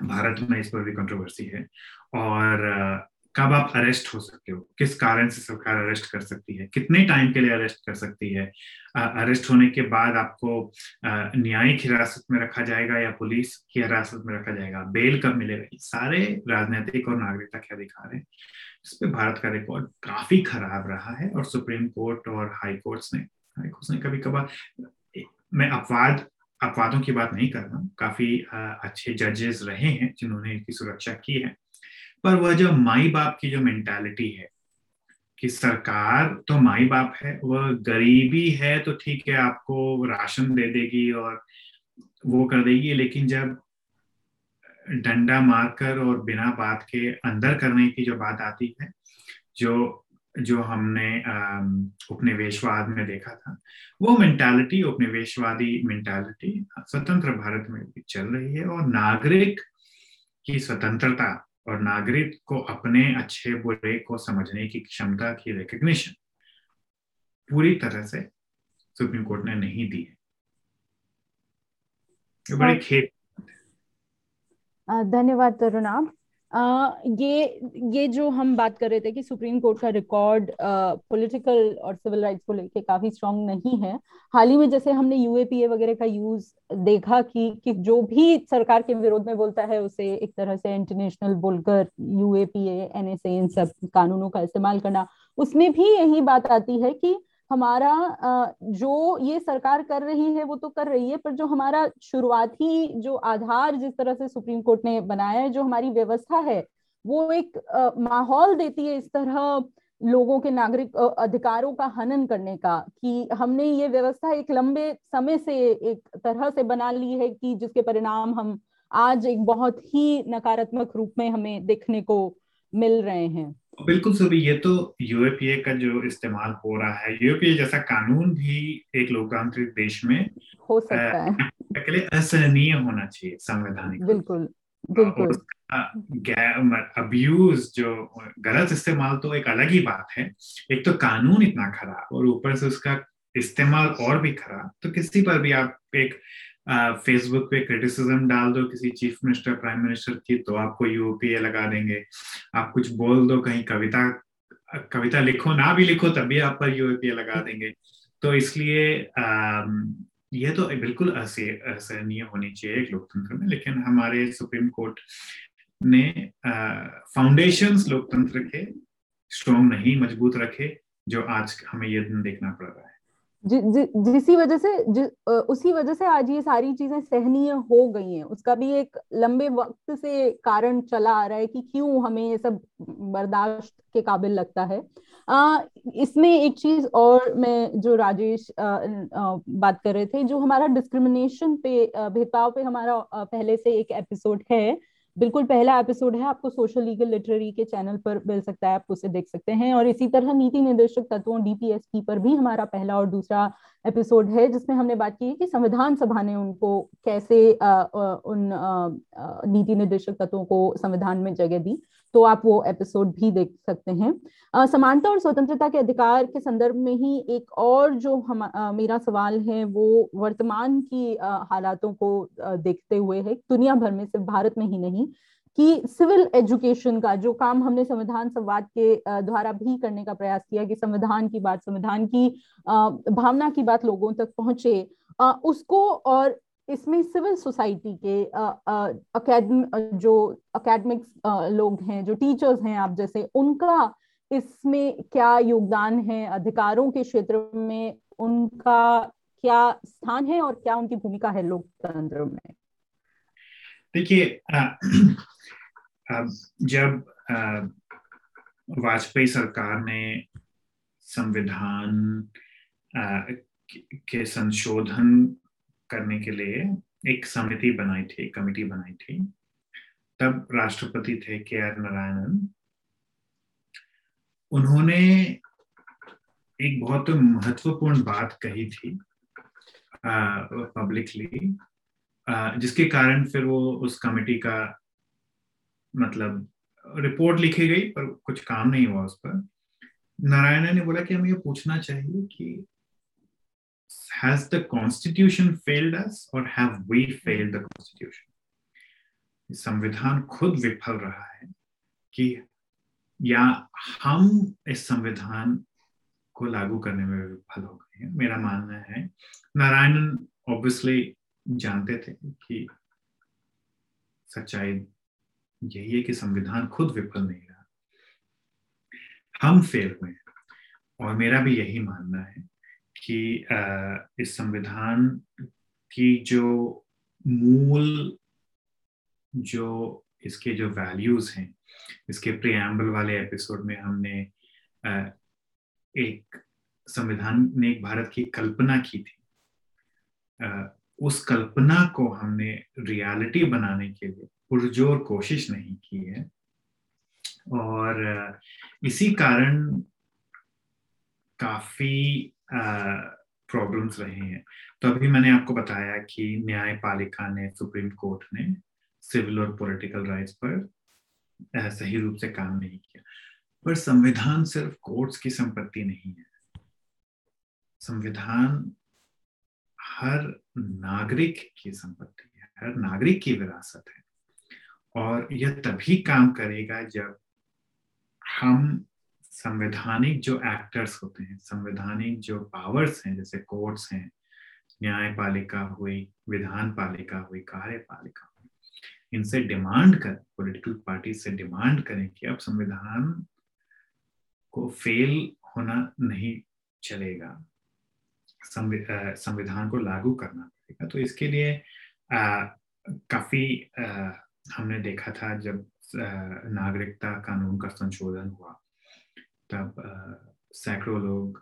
S2: भारत में इस पर भी कंट्रोवर्सी है और कब आप अरेस्ट हो सकते हो? किस कारण से सरकार अरेस्ट कर सकती है? कितने टाइम के लिए अरेस्ट कर सकती है? अरेस्ट होने के बाद आपको न्यायिक हिरासत में रखा जाएगा या पुलिस की हिरासत में रखा जाएगा? बेल कब मिलेगा? सारे राजनीतिक और नागरिकता के अधिकार है। इस पे भारत का रिकॉर्ड काफ़ी खराब रहा है और सुप्रीम कोर्ट और हाई कोर्ट्स ने हाई कोर्ट्स ने कभी कभार मैं अपवाद, अपवादों की बात नहीं कर रहा हूँ। काफ़ी अच्छे जजेस रहे हैं जिन्होंने इसकी सुरक्षा की है। पर वह जो माई बाप की जो मेंटालिटी है कि सरकार तो माई बाप है, वह गरीबी है तो ठीक है, आपको राशन दे देगी और वो कर देगी, लेकिन जब डंडा मारकर और बिना बात के अंदर करने की जो बात आती है, जो जो हमने उपनिवेशवाद में देखा था, वो मेंटालिटी उपनिवेशवादी मेंटालिटी स्वतंत्र भारत में भी चल रही है और नागरिक की स्वतंत्रता और नागरिक को अपने अच्छे बुरे को समझने की क्षमता की रिकग्निशन पूरी तरह से सुप्रीम कोर्ट ने नहीं दी है। बड़े खेत
S3: धन्यवाद तरुणाम ये ये जो हम बात कर रहे थे कि सुप्रीम कोर्ट का रिकॉर्ड पॉलिटिकल और सिविल राइट्स को लेके काफ़ी स्ट्रांग नहीं है। हाल ही में जैसे हमने यूएपीए वगैरह का यूज़ देखा कि कि जो भी सरकार के विरोध में बोलता है, उसे एक तरह से इंटरनेशनल बोलकर यूएपीए एनएसए इन सब कानूनों का इस्तेमाल करना, उसमें भी यही बात आती है कि हमारा जो ये सरकार कर रही है, वो तो कर रही है, पर जो हमारा शुरुआती जो आधार जिस तरह से सुप्रीम कोर्ट ने बनाया है, जो हमारी व्यवस्था है, वो एक माहौल देती है इस तरह लोगों के नागरिक अधिकारों का हनन करने का, कि हमने ये व्यवस्था एक लंबे समय से एक तरह से बना ली है कि जिसके परिणाम हम आज एक बहुत ही नकारात्मक रूप में हमें देखने को मिल रहे हैं।
S2: बिल्कुल सभी ये तो यूएपीए का जो इस्तेमाल हो रहा है यूएपीए जैसा कानून भी एक लोकतांत्रिक देश में
S3: हो सकता है।
S2: के लिए असहनीय होना चाहिए संवैधानिक
S3: बिल्कुल बिल्कुल।
S2: अब्यूज जो गलत इस्तेमाल तो एक अलग ही बात है। एक तो कानून इतना खराब और ऊपर से उसका इस्तेमाल और भी खराब तो किसी पर भी आप एक फेसबुक पे क्रिटिसिज्म डाल दो किसी चीफ मिनिस्टर प्राइम मिनिस्टर की तो आपको यूपीए लगा देंगे। आप कुछ बोल दो, कहीं कविता कविता लिखो, ना भी लिखो तभी आप पर यूपीए लगा देंगे। तो इसलिए यह तो बिल्कुल असहनीय होनी चाहिए एक लोकतंत्र में, लेकिन हमारे सुप्रीम कोर्ट ने फाउंडेशंस लोकतंत्र के स्ट्रॉन्ग नहीं, मज़बूत रखे, जो आज हमें ये दिन देखना पड़ रहा है।
S3: जि, जि, जिसी वजह से जि, उसी वजह से आज ये सारी चीज़ें सहनीय हो गई हैं। उसका भी एक लंबे वक्त से कारण चला आ रहा है कि क्यों हमें ये सब बर्दाश्त के काबिल लगता है। आ, इसमें एक चीज़ और मैं जो राजेश आ, आ, बात कर रहे थे जो हमारा डिस्क्रिमिनेशन पे भेदभाव पे हमारा पहले से एक एपिसोड है बिल्कुल, पहला एपिसोड है, आपको सोशल लीगल लिटरेरी के चैनल पर मिल सकता है, आप उसे देख सकते हैं। और इसी तरह नीति निर्देशक तत्वों डीपीएसपी पर भी हमारा पहला और दूसरा एपिसोड है जिसमें हमने बात की है कि संविधान सभा ने उनको कैसे आ, आ, उन नीति निर्देशक तत्वों को संविधान में जगह दी तो आप वो एपिसोड भी देख सकते हैं। समानता और स्वतंत्रता के अधिकार के संदर्भ में ही एक और जो हम आ, मेरा सवाल है वो वर्तमान की आ, हालातों को आ, देखते हुए है। दुनिया भर में सिर्फ़ भारत में ही नहीं कि सिविल एजुकेशन का जो काम हमने संविधान संवाद के द्वारा भी करने का प्रयास किया कि संविधान की बात, संविधान की भावना की बात लोगों तक पहुँचे उसको और इसमें सिविल सोसाइटी के अकेडमी जो अकेडमिक्स लोग हैं, जो टीचर्स हैं आप जैसे, उनका इसमें क्या योगदान है? अधिकारों के क्षेत्र में उनका क्या स्थान है और क्या उनकी भूमिका है लोकतंत्र में?
S2: देखिए जब वाजपेयी सरकार ने संविधान के संशोधन करने के लिए एक समिति बनाई थी कमेटी बनाई थी, तब राष्ट्रपति थे के आर नारायणन। उन्होंने एक बहुत महत्वपूर्ण बात कही थी पब्लिकली जिसके कारण फिर वो उस कमेटी का मतलब रिपोर्ट लिखी गई, पर कुछ काम नहीं हुआ उस पर। नारायण ने बोला कि हमें ये पूछना चाहिए कि has the constitution failed us or have we failed the constitution? संविधान खुद विफल रहा है कि या हम इस संविधान को लागू करने में विफल हो गए हैं। मेरा मानना है, नारायणन ऑब्वियसली जानते थे कि सच्चाई यही है कि संविधान खुद विफल नहीं रहा। हम फेल हुए और मेरा भी यही मानना है कि इस संविधान की जो मूल, जो इसके जो वैल्यूज़ हैं, इसके प्रियम्बल वाले एपिसोड में हमने एक संविधान ने एक भारत की कल्पना की थी। उस कल्पना को हमने रियलिटी बनाने के लिए पुरजोर कोशिश नहीं की है। और इसी कारण काफ़ी प्रॉब्लम्स रहे हैं। तो अभी मैंने आपको बताया कि न्यायपालिका ने, सुप्रीम कोर्ट ने सिविल और पॉलिटिकल राइट्स पर सही रूप से काम नहीं किया। पर संविधान सिर्फ़ कोर्ट्स की संपत्ति नहीं है। संविधान हर नागरिक की संपत्ति है, हर नागरिक की विरासत है। और यह तभी काम करेगा जब हम संवैधानिक जो एक्टर्स होते हैं, संवैधानिक जो पावर्स हैं, जैसे कोर्ट्स हैं, न्यायपालिका हुई विधान पालिका हुई, कार्यपालिका हुई, इनसे डिमांड कर पॉलिटिकल पार्टी से डिमांड करें कि अब संविधान को फेल होना नहीं चलेगा। संविधान को लागू करना पड़ेगा। तो इसके लिए आ, काफ़ी आ, हमने देखा था जब नागरिकता कानून का संशोधन हुआ तब सैकड़ों लोग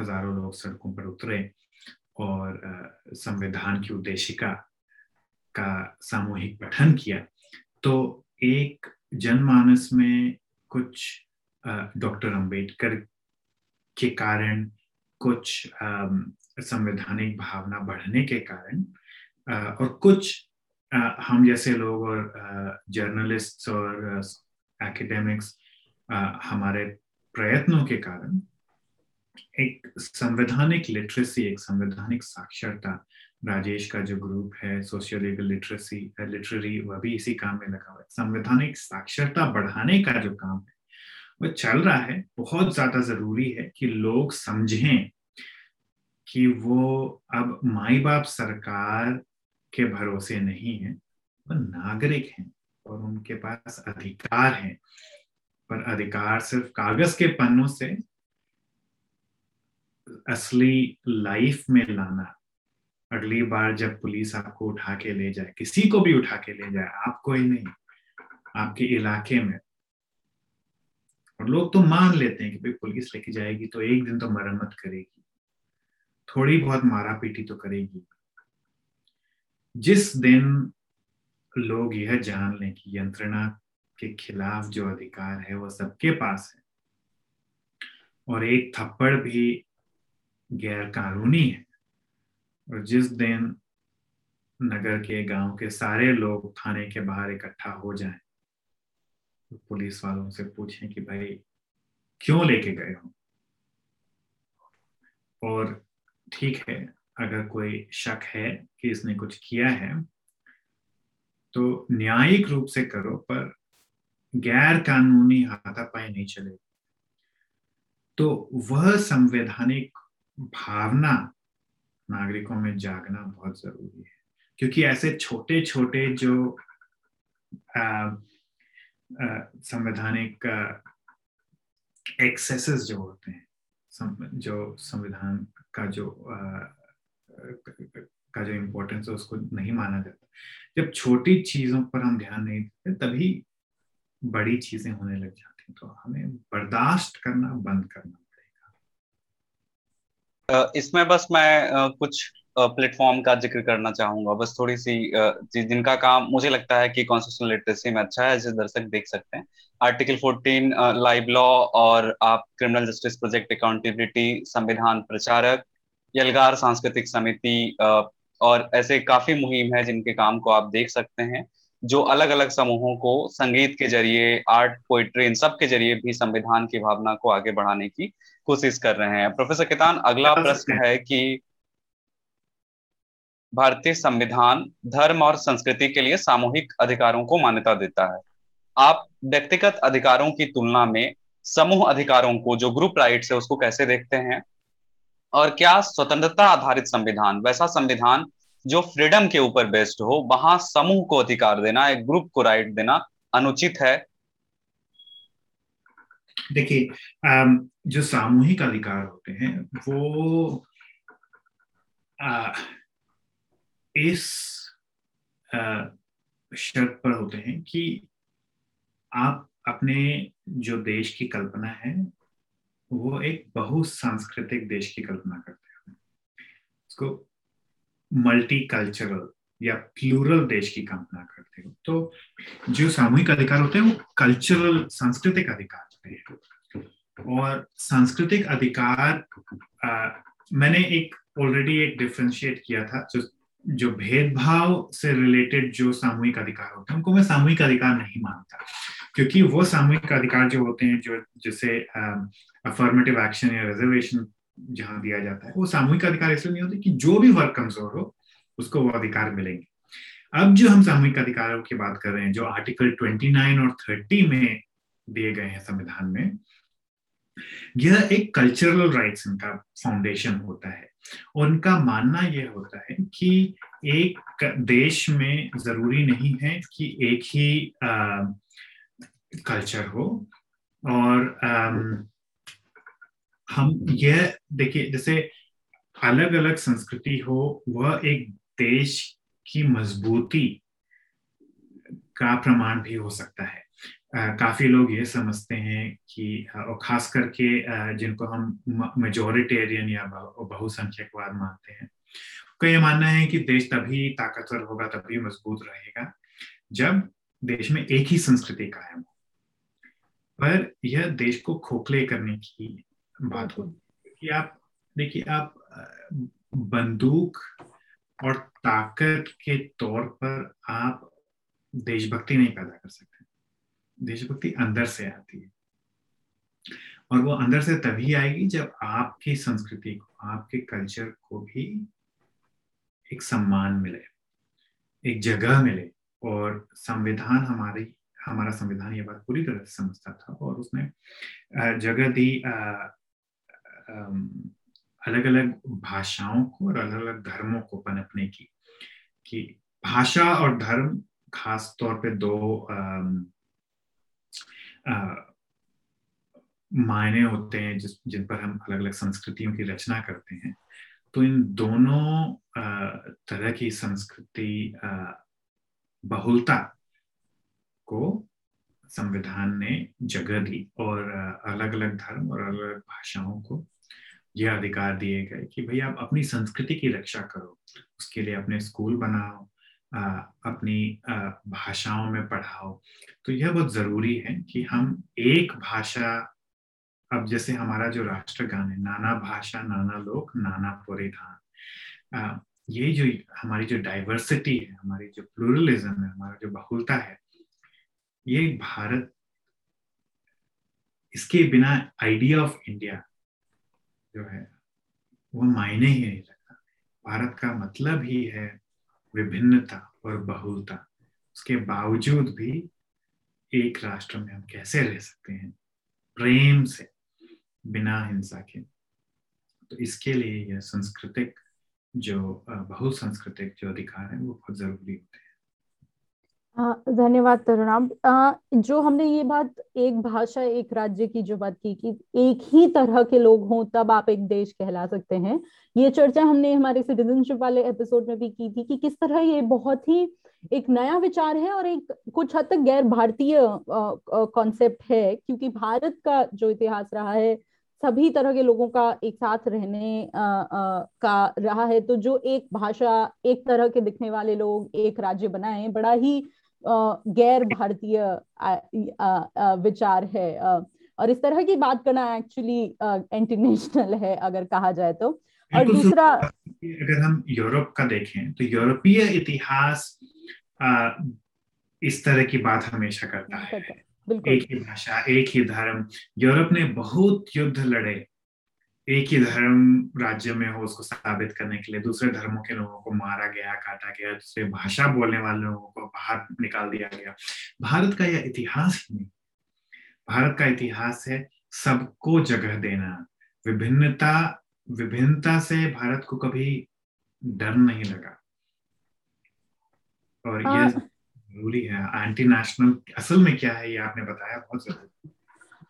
S2: हज़ारों लोग सड़कों पर उतरे और संविधान की उद्देशिका का सामूहिक पठन किया। तो एक जनमानस में कुछ डॉक्टर अंबेडकर के कारण कुछ संवैधानिक भावना बढ़ने के कारण और कुछ हम जैसे लोग और जर्नलिस्ट और एकेडमिक्स हमारे प्रयत्नों के कारण एक संवैधानिक लिटरेसी एक संवैधानिक साक्षरता, राजेश का जो ग्रुप है सोशियो लीगल लिटरेसी लिटरेरी वह भी इसी काम में लगा हुआ है। संवैधानिक साक्षरता बढ़ाने का जो काम है वह चल रहा है, बहुत ज़्यादा ज़रूरी है कि लोग समझें कि वो अब माई बाप सरकार के भरोसे नहीं है, वो नागरिक हैं और उनके पास अधिकार हैं। पर अधिकार सिर्फ़ कागज़ के पन्नों से असली लाइफ में लाना। अगली बार जब पुलिस आपको उठा के ले जाए, किसी को भी उठा के ले जाए, आपको ही नहीं, आपके इलाके में। और लोग तो मान लेते हैं कि भाई पुलिस लेके जाएगी तो एक दिन तो मरम्मत करेगी। थोड़ी बहुत मारा पीटी तो करेगी। जिस दिन लोग यह जान लें कि यंत्रणा के खिलाफ जो अधिकार है वो सबके पास है, और एक थप्पड़ भी गैर कानूनी है, और जिस दिन नगर के, गाँव के सारे लोग थाने के बाहर इकट्ठा हो जाएँ तो पुलिस वालों से पूछें कि भाई, क्यों लेके गए हो? और ठीक है, अगर कोई शक है कि इसने कुछ किया है तो न्यायिक रूप से करो, पर गैर कानूनी हाथापाई नहीं चलेगी तो वह संवैधानिक भावना नागरिकों में जागना बहुत ज़रूरी है, क्योंकि ऐसे छोटे छोटे जो संवैधानिक एक्सेसेस जो होते हैं जो संविधान का जो आ, का जो इम्पोर्टेंस है उसको नहीं माना जाता। जब छोटी चीज़ों पर हम ध्यान नहीं देते तभी बड़ी चीज़ें होने लग जाती तो हमें बर्दाश्त करना बंद करना पड़ेगा।
S1: इसमें बस मैं कुछ प्लेटफॉर्म का ज़िक्र करना चाहूँगा। बस थोड़ी सी जिनका काम मुझे लगता है कि कॉन्स्टिट्यूशनल लिटरेसी में अच्छा है जिसे दर्शक देख सकते हैं। आर्टिकल 14 लाइव लॉ और आप क्रिमिनल जस्टिस प्रोजेक्ट अकाउंटेबिलिटी संविधान प्रचारक यलगार सांस्कृतिक समिति और ऐसे काफ़ी मुहिम है जिनके काम को आप देख सकते हैं जो अलग अलग समूहों को संगीत के ज़रिए आर्ट पोइट्री इन सब के ज़रिए भी संविधान की भावना को आगे बढ़ाने की कोशिश कर रहे हैं। प्रोफेसर कितान अगला प्रश्न है कि भारतीय संविधान धर्म और संस्कृति के लिए सामूहिक अधिकारों को मान्यता देता है। आप व्यक्तिगत अधिकारों की तुलना में समूह अधिकारों को, जो ग्रुप राइट्स है, उसको कैसे देखते हैं? और क्या स्वतंत्रता आधारित संविधान, वैसा संविधान जो फ्रीडम के ऊपर बेस्ड हो, वहाँ समूह को अधिकार देना, एक ग्रुप को राइट देना अनुचित है?
S2: देखिए जो सामूहिक अधिकार होते हैं, वो इस शर्त पर होते हैं कि आप अपने जो देश की कल्पना है वो एक बहुसांस्कृतिक देश की कल्पना करते हैं। उसको मल्टी कल्चरल या प्लूरल देश की कल्पना करते हो। तो जो सामूहिक अधिकार होते हैं वो कल्चरल सांस्कृतिक अधिकार होते हैं। और सांस्कृतिक अधिकार आ, मैंने एक ऑलरेडी एक डिफ्रेंशिएट किया था जो जो भेदभाव से रिलेटेड जो सामूहिक अधिकार होते हैं, उनको मैं सामूहिक अधिकार नहीं मानता। क्योंकि वो सामूहिक अधिकार जो होते हैं, जो, जैसे अफर्मेटिव एक्शन या रिजर्वेशन जहाँ दिया जाता है, वो सामूहिक अधिकार इसलिए नहीं होते कि जो भी वर्ग कमज़ोर हो, उसको वो अधिकार मिलेंगे। अब जो हम सामूहिक अधिकारों की बात कर रहे हैं, जो आर्टिकल 29 और 30 में दिए गए हैं संविधान में, यह एक कल्चरल राइट्स इनका फाउंडेशन होता है। उनका मानना यह होता है कि एक देश में ज़रूरी नहीं है कि एक ही कल्चर हो। और आ, हम यह देखिए जैसे अलग अलग संस्कृति हो वह एक देश की मजबूती का प्रमाण भी हो सकता है। काफ़ी लोग ये समझते हैं कि और खास करके जिनको हम मेजोरिटेरियन या बहुसंख्यकवाद मानते हैं, उनका ये मानना है कि देश तभी ताकतवर होगा, तभी मज़बूत रहेगा, जब देश में एक ही संस्कृति कायम हो। पर यह देश को खोखले करने की बात होती है। कि आप, देखिए आप बंदूक और ताकत के तौर पर आप देशभक्ति नहीं पैदा कर सकते। देशभक्ति अंदर से आती है। और वो अंदर से तभी आएगी जब आपकी संस्कृति को, आपके कल्चर को भी एक सम्मान मिले, एक जगह मिले। और संविधान हमारी, हमारा संविधान ये बात पूरी तरह से समझता था और उसने जगह दी अलग अलग भाषाओं को और अलग अलग धर्मों को पनपने की, कि भाषा और धर्म खास तौर पे दो मायने होते हैं जिस, जिन पर हम अलग अलग संस्कृतियों की रचना करते हैं। तो इन दोनों तरह की संस्कृति बहुलता को संविधान ने जगह दी और अलग अलग धर्म और अलग अलग भाषाओं को यह अधिकार दिए गए कि भाई आप अपनी संस्कृति की रक्षा करो, उसके लिए अपने स्कूल बनाओ अपनी भाषाओं में पढ़ाओ। तो यह बहुत ज़रूरी है कि हम एक भाषा, अब जैसे हमारा जो राष्ट्रगान है, नाना भाषा, नाना लोक, नाना परिधान। ये जो हमारी जो डाइवर्सिटी है, हमारी जो प्लूरलिज्म है, हमारा जो बहुलता है, ये भारत, इसके बिना आइडिया ऑफ़ इंडिया जो है, वो मायने ही नहीं रखता। भारत का मतलब ही है विभिन्नता और बहुलता, उसके बावजूद भी एक राष्ट्र में हम कैसे रह सकते हैं? प्रेम से, बिना हिंसा के। तो इसके लिए यह सांस्कृतिक जो बहुसंस्कृतिक जो अधिकार है, वो बहुत ज़रूरी होते हैं।
S3: धन्यवाद तरुणाम जो हमने ये बात एक भाषा एक राज्य की जो बात की कि एक ही तरह के लोग हों तब आप एक देश कहला सकते हैं। ये चर्चा हमने हमारे सिटीजनशिप वाले एपिसोड में भी की थी कि किस तरह ये बहुत ही एक नया विचार है और एक कुछ हद तक गैर भारतीय कॉन्सेप्ट है क्योंकि भारत का जो इतिहास रहा है सभी तरह के लोगों का एक साथ रहने आ, आ, का रहा है। तो जो एक भाषा एक तरह के दिखने वाले लोग एक राज्य बनाए बड़ा ही गैर भारतीय विचार है। और इस तरह की बात करना एक्चुअली इंटरनेशनल है अगर कहा जाए तो। और दूसरा
S2: अगर हम यूरोप का देखें तो यूरोपीय इतिहास इस तरह की बात हमेशा करता है। एक ही भाषा एक ही धर्म। यूरोप ने बहुत युद्ध लड़े। एक ही धर्म राज्य में हो उसको साबित करने के लिए दूसरे धर्मों के लोगों को मारा गया काटा गया दूसरे भाषा बोलने वाले लोगों को बाहर निकाल दिया गया। भारत का यह इतिहास ही नहीं। भारत का इतिहास है सबको जगह देना। विभिन्नता विभिन्नता से भारत को कभी डर नहीं लगा। और यह हाँ। ज़रूरी है। एंटी नेशनल असल में क्या है ये आपने बताया बहुत ज़रूरी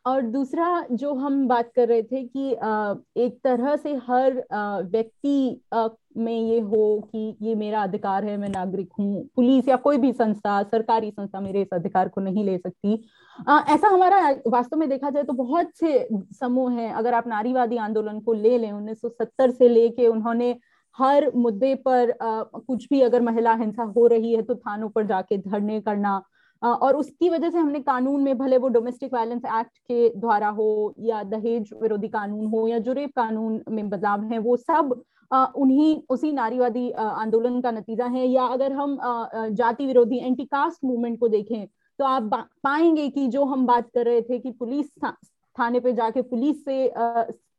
S3: और दूसरा जो हम बात कर रहे थे कि एक तरह से हर व्यक्ति में ये हो कि ये मेरा अधिकार है, मैं नागरिक हूँ, पुलिस या कोई भी संस्था, सरकारी संस्था मेरे इस अधिकार को नहीं ले सकती। ऐसा हमारा वास्तव में देखा जाए तो बहुत से समूह हैं। अगर आप नारीवादी आंदोलन को ले लें 1970 से लेके उन्होंने हर मुद्दे पर कुछ भी अगर महिला हिंसा हो रही है तो थानों पर जाके धरने करना और उसकी वजह से हमने कानून में, भले वो डोमेस्टिक वायलेंस एक्ट के द्वारा हो या दहेज विरोधी कानून हो या जो रेप कानून में बदलाव है, वो सब उन्हीं, उसी नारीवादी आंदोलन का नतीजा है। या अगर हम जाति विरोधी एंटी कास्ट मूवमेंट को देखें तो आप पाएँगे कि जो हम बात कर रहे थे कि पुलिस थाने पे जाके पुलिस से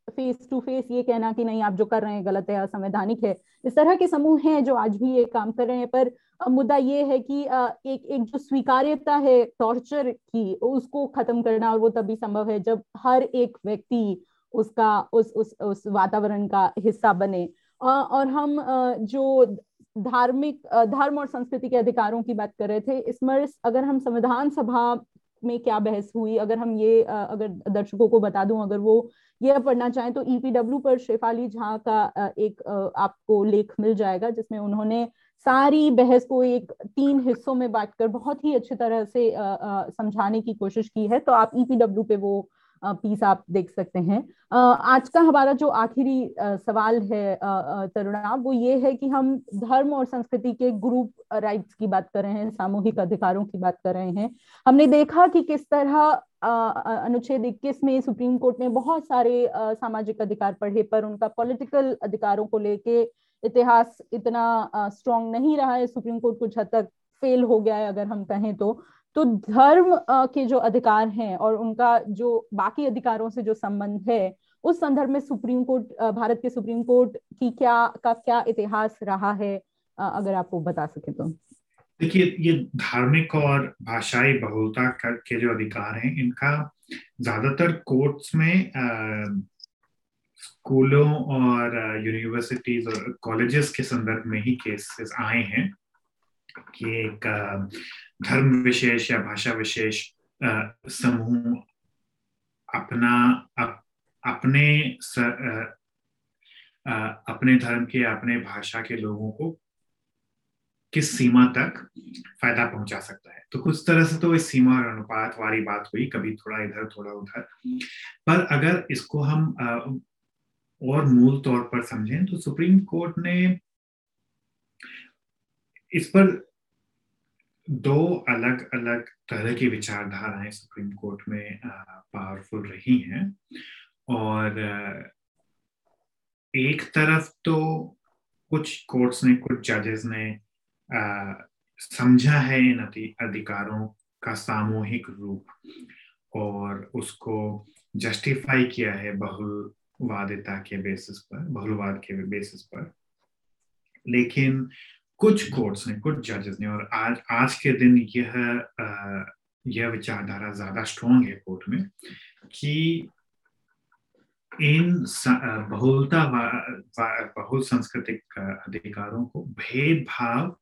S3: फेस टू फेस ये कहना कि नहीं, आप जो कर रहे हैं गलत है, असंवैधानिक है। इस तरह के समूह हैं जो आज भी ये काम कर रहे हैं, पर मुद्दा ये है कि एक एक जो स्वीकार्यता है टॉर्चर की, उसको खत्म करना और वो तभी संभव है जब हर एक व्यक्ति उसका, उस उस उस वातावरण का हिस्सा बने। और हम जो धार्मिक धर्म और संस्कृति के अधिकारों की बात कर रहे थे, इसमें अगर हम संविधान सभा में क्या बहस हुई, अगर हम ये अगर दर्शकों को बता दूँ, अगर वो ये पढ़ना चाहें तो ईपीडब्ल्यू पर शेफाली झा का एक आपको लेख मिल जाएगा, जिसमें उन्होंने सारी बहस को एक तीन हिस्सों में बांटकर बहुत ही अच्छी तरह से समझाने की कोशिश की है तो आप ईपीडब्ल्यू पे वो पीस आप देख सकते हैं। आज का हमारा जो आखिरी सवाल है तरुणा वो ये है कि हम धर्म और संस्कृति के ग्रुप राइट्स की बात कर रहे हैं, सामूहिक अधिकारों की बात कर रहे हैं। हमने देखा कि किस तरह अनुच्छेद इक्कीस में सुप्रीम कोर्ट ने बहुत सारे सामाजिक अधिकार पढ़े पर उनका पॉलिटिकल अधिकारों को लेके इतिहास इतना स्ट्रॉन्ग नहीं रहा है, सुप्रीम कोर्ट कुछ हद तक फेल हो गया है अगर हम कहें तो। तो धर्म के जो अधिकार हैं और उनका जो बाकी अधिकारों से जो संबंध है, उस संदर्भ में सुप्रीम कोर्ट भारत के सुप्रीम कोर्ट की क्या, का क्या इतिहास रहा है अगर आप वो बता सके तो?
S2: देखिए, ये धार्मिक और भाषाई बहुलता के जो अधिकार हैं, इनका ज़्यादातर कोर्ट्स में स्कूलों और यूनिवर्सिटीज और कॉलेजेस के संदर्भ में ही केसेस आए हैं कि एक धर्म विशेष या भाषा विशेष समूह अपना अप, अपने स, अपने धर्म के अपने भाषा के लोगों को किस सीमा तक फ़ायदा पहुँचा सकता है? तो कुछ तरह से तो इस सीमा और अनुपात वाली बात हुई कभी थोड़ा इधर थोड़ा उधर। पर अगर इसको हम और मूल तौर पर समझें तो सुप्रीम कोर्ट ने इस पर दो अलग अलग तरह की विचारधाराएँ सुप्रीम कोर्ट में पावरफुल रही हैं। और एक तरफ़ तो कुछ कोर्ट्स ने, कुछ जजेस ने समझा है इन अधिकारों का सामूहिक रूप और उसको जस्टिफाई किया है बहुलवादिता के बेसिस पर, बहुलवाद के बेसिस पर। लेकिन कुछ कोर्ट्स ने, कुछ जजेस ने, और आज आज के दिन यह यह विचारधारा ज़्यादा स्ट्रॉन्ग है कोर्ट में कि इन बहुलता बहुल सांस्कृतिक अधिकारों को भेदभाव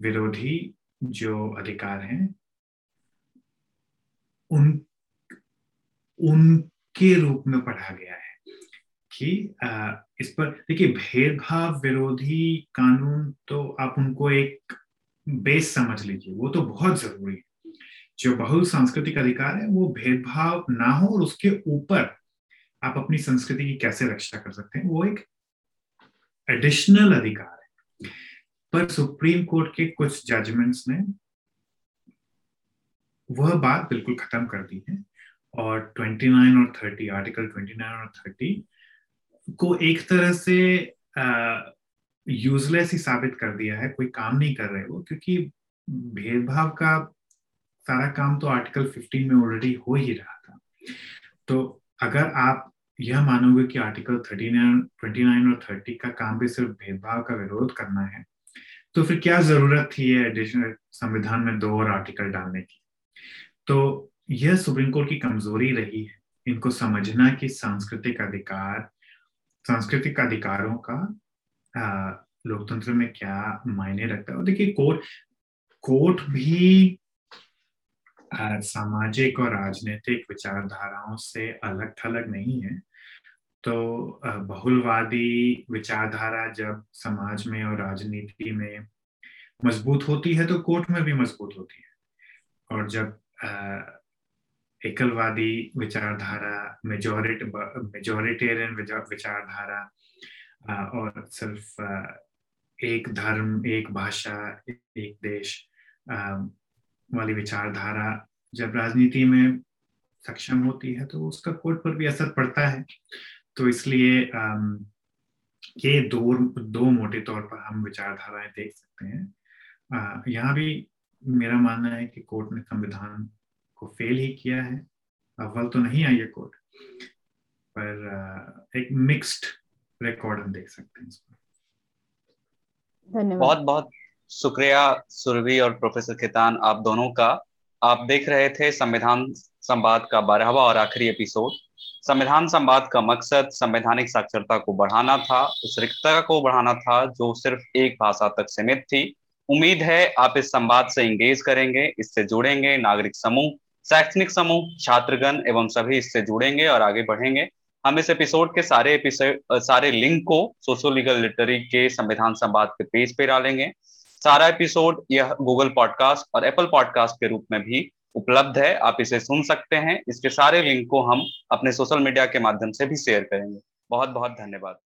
S2: विरोधी जो अधिकार हैं, उन, उनके रूप में पढ़ा गया है। कि इस पर, देखिए, भेदभाव विरोधी कानून तो आप उनको एक बेस समझ लीजिए, वो तो बहुत ज़रूरी है। जो बहु सांस्कृतिक अधिकार है, वो भेदभाव ना हो और उसके ऊपर आप अपनी संस्कृति की कैसे रक्षा कर सकते हैं, वो एक एडिशनल अधिकार है। पर सुप्रीम कोर्ट के कुछ जजमेंट्स ने वह बात बिल्कुल खत्म कर दी है और 29 और 30 आर्टिकल 29 और 30 को एक तरह से यूजलेस ही साबित कर दिया है, कोई काम नहीं कर रहे वो, क्योंकि भेदभाव का सारा काम तो आर्टिकल 15 में ऑलरेडी हो ही रहा था। तो अगर आप यह मानोगे कि आर्टिकल 39 29 और 30 का काम भी सिर्फ़ भेदभाव का विरोध करना है तो फिर क्या ज़रूरत थी ये एडिशनल संविधान में दो और आर्टिकल डालने की? तो यह सुप्रीम कोर्ट की कमज़ोरी रही है। इनको समझना कि सांस्कृतिक अधिकार सांस्कृतिक अधिकारों का लोकतंत्र में क्या मायने रखता है? और देखिए, कोर्ट कोर्ट भी सामाजिक और राजनीतिक विचारधाराओं से अलग थलग नहीं है। तो बहुलवादी विचारधारा जब समाज में और राजनीति में मज़बूत होती है तो कोर्ट में भी मज़बूत होती है। और जब एकलवादी विचारधारा मेजोरिट मेजोरिटेरियन विचारधारा और सिर्फ़ एक धर्म, एक भाषा, एक देश वाली विचारधारा जब राजनीति में सक्षम होती है तो उसका कोर्ट पर भी असर पड़ता है। तो इसलिए ये दो दो मोटे तौर पर हम विचारधाराएँ देख सकते हैं। यहाँ भी मेरा मानना है कि कोर्ट ने संविधान को फेल ही किया है। अव्वल तो नहीं आई है कोर्ट पर एक मिक्स्ड रिकॉर्ड हम देख सकते हैं इसमें
S1: धन्यवाद। बहुत बहुत शुक्रिया सुरभि और प्रोफेसर खेतान आप दोनों का। आप देख रहे थे संविधान संवाद का बारहवा और आखिरी एपिसोड संविधान संवाद का मकसद संवैधानिक साक्षरता को बढ़ाना था उस रिक्तता को बढ़ाना था जो सिर्फ़ एक भाषा तक सीमित थी। उम्मीद है आप इस संवाद से इंगेज करेंगे इससे जुड़ेंगे नागरिक समूह शैक्षणिक समूह, छात्रगण एवं सभी इससे जुड़ेंगे और आगे बढ़ेंगे। हम इस एपिसोड के सारे एपिसोड सारे लिंक को सोशो लीगल लिटरी के संविधान संवाद के पेज पे डालेंगे। सारा एपिसोड यह गूगल पॉडकास्ट और एप्पल पॉडकास्ट के रूप में भी उपलब्ध है। आप इसे सुन सकते हैं। इसके सारे लिंक को हम अपने सोशल मीडिया के माध्यम से भी शेयर करेंगे। बहुत बहुत धन्यवाद।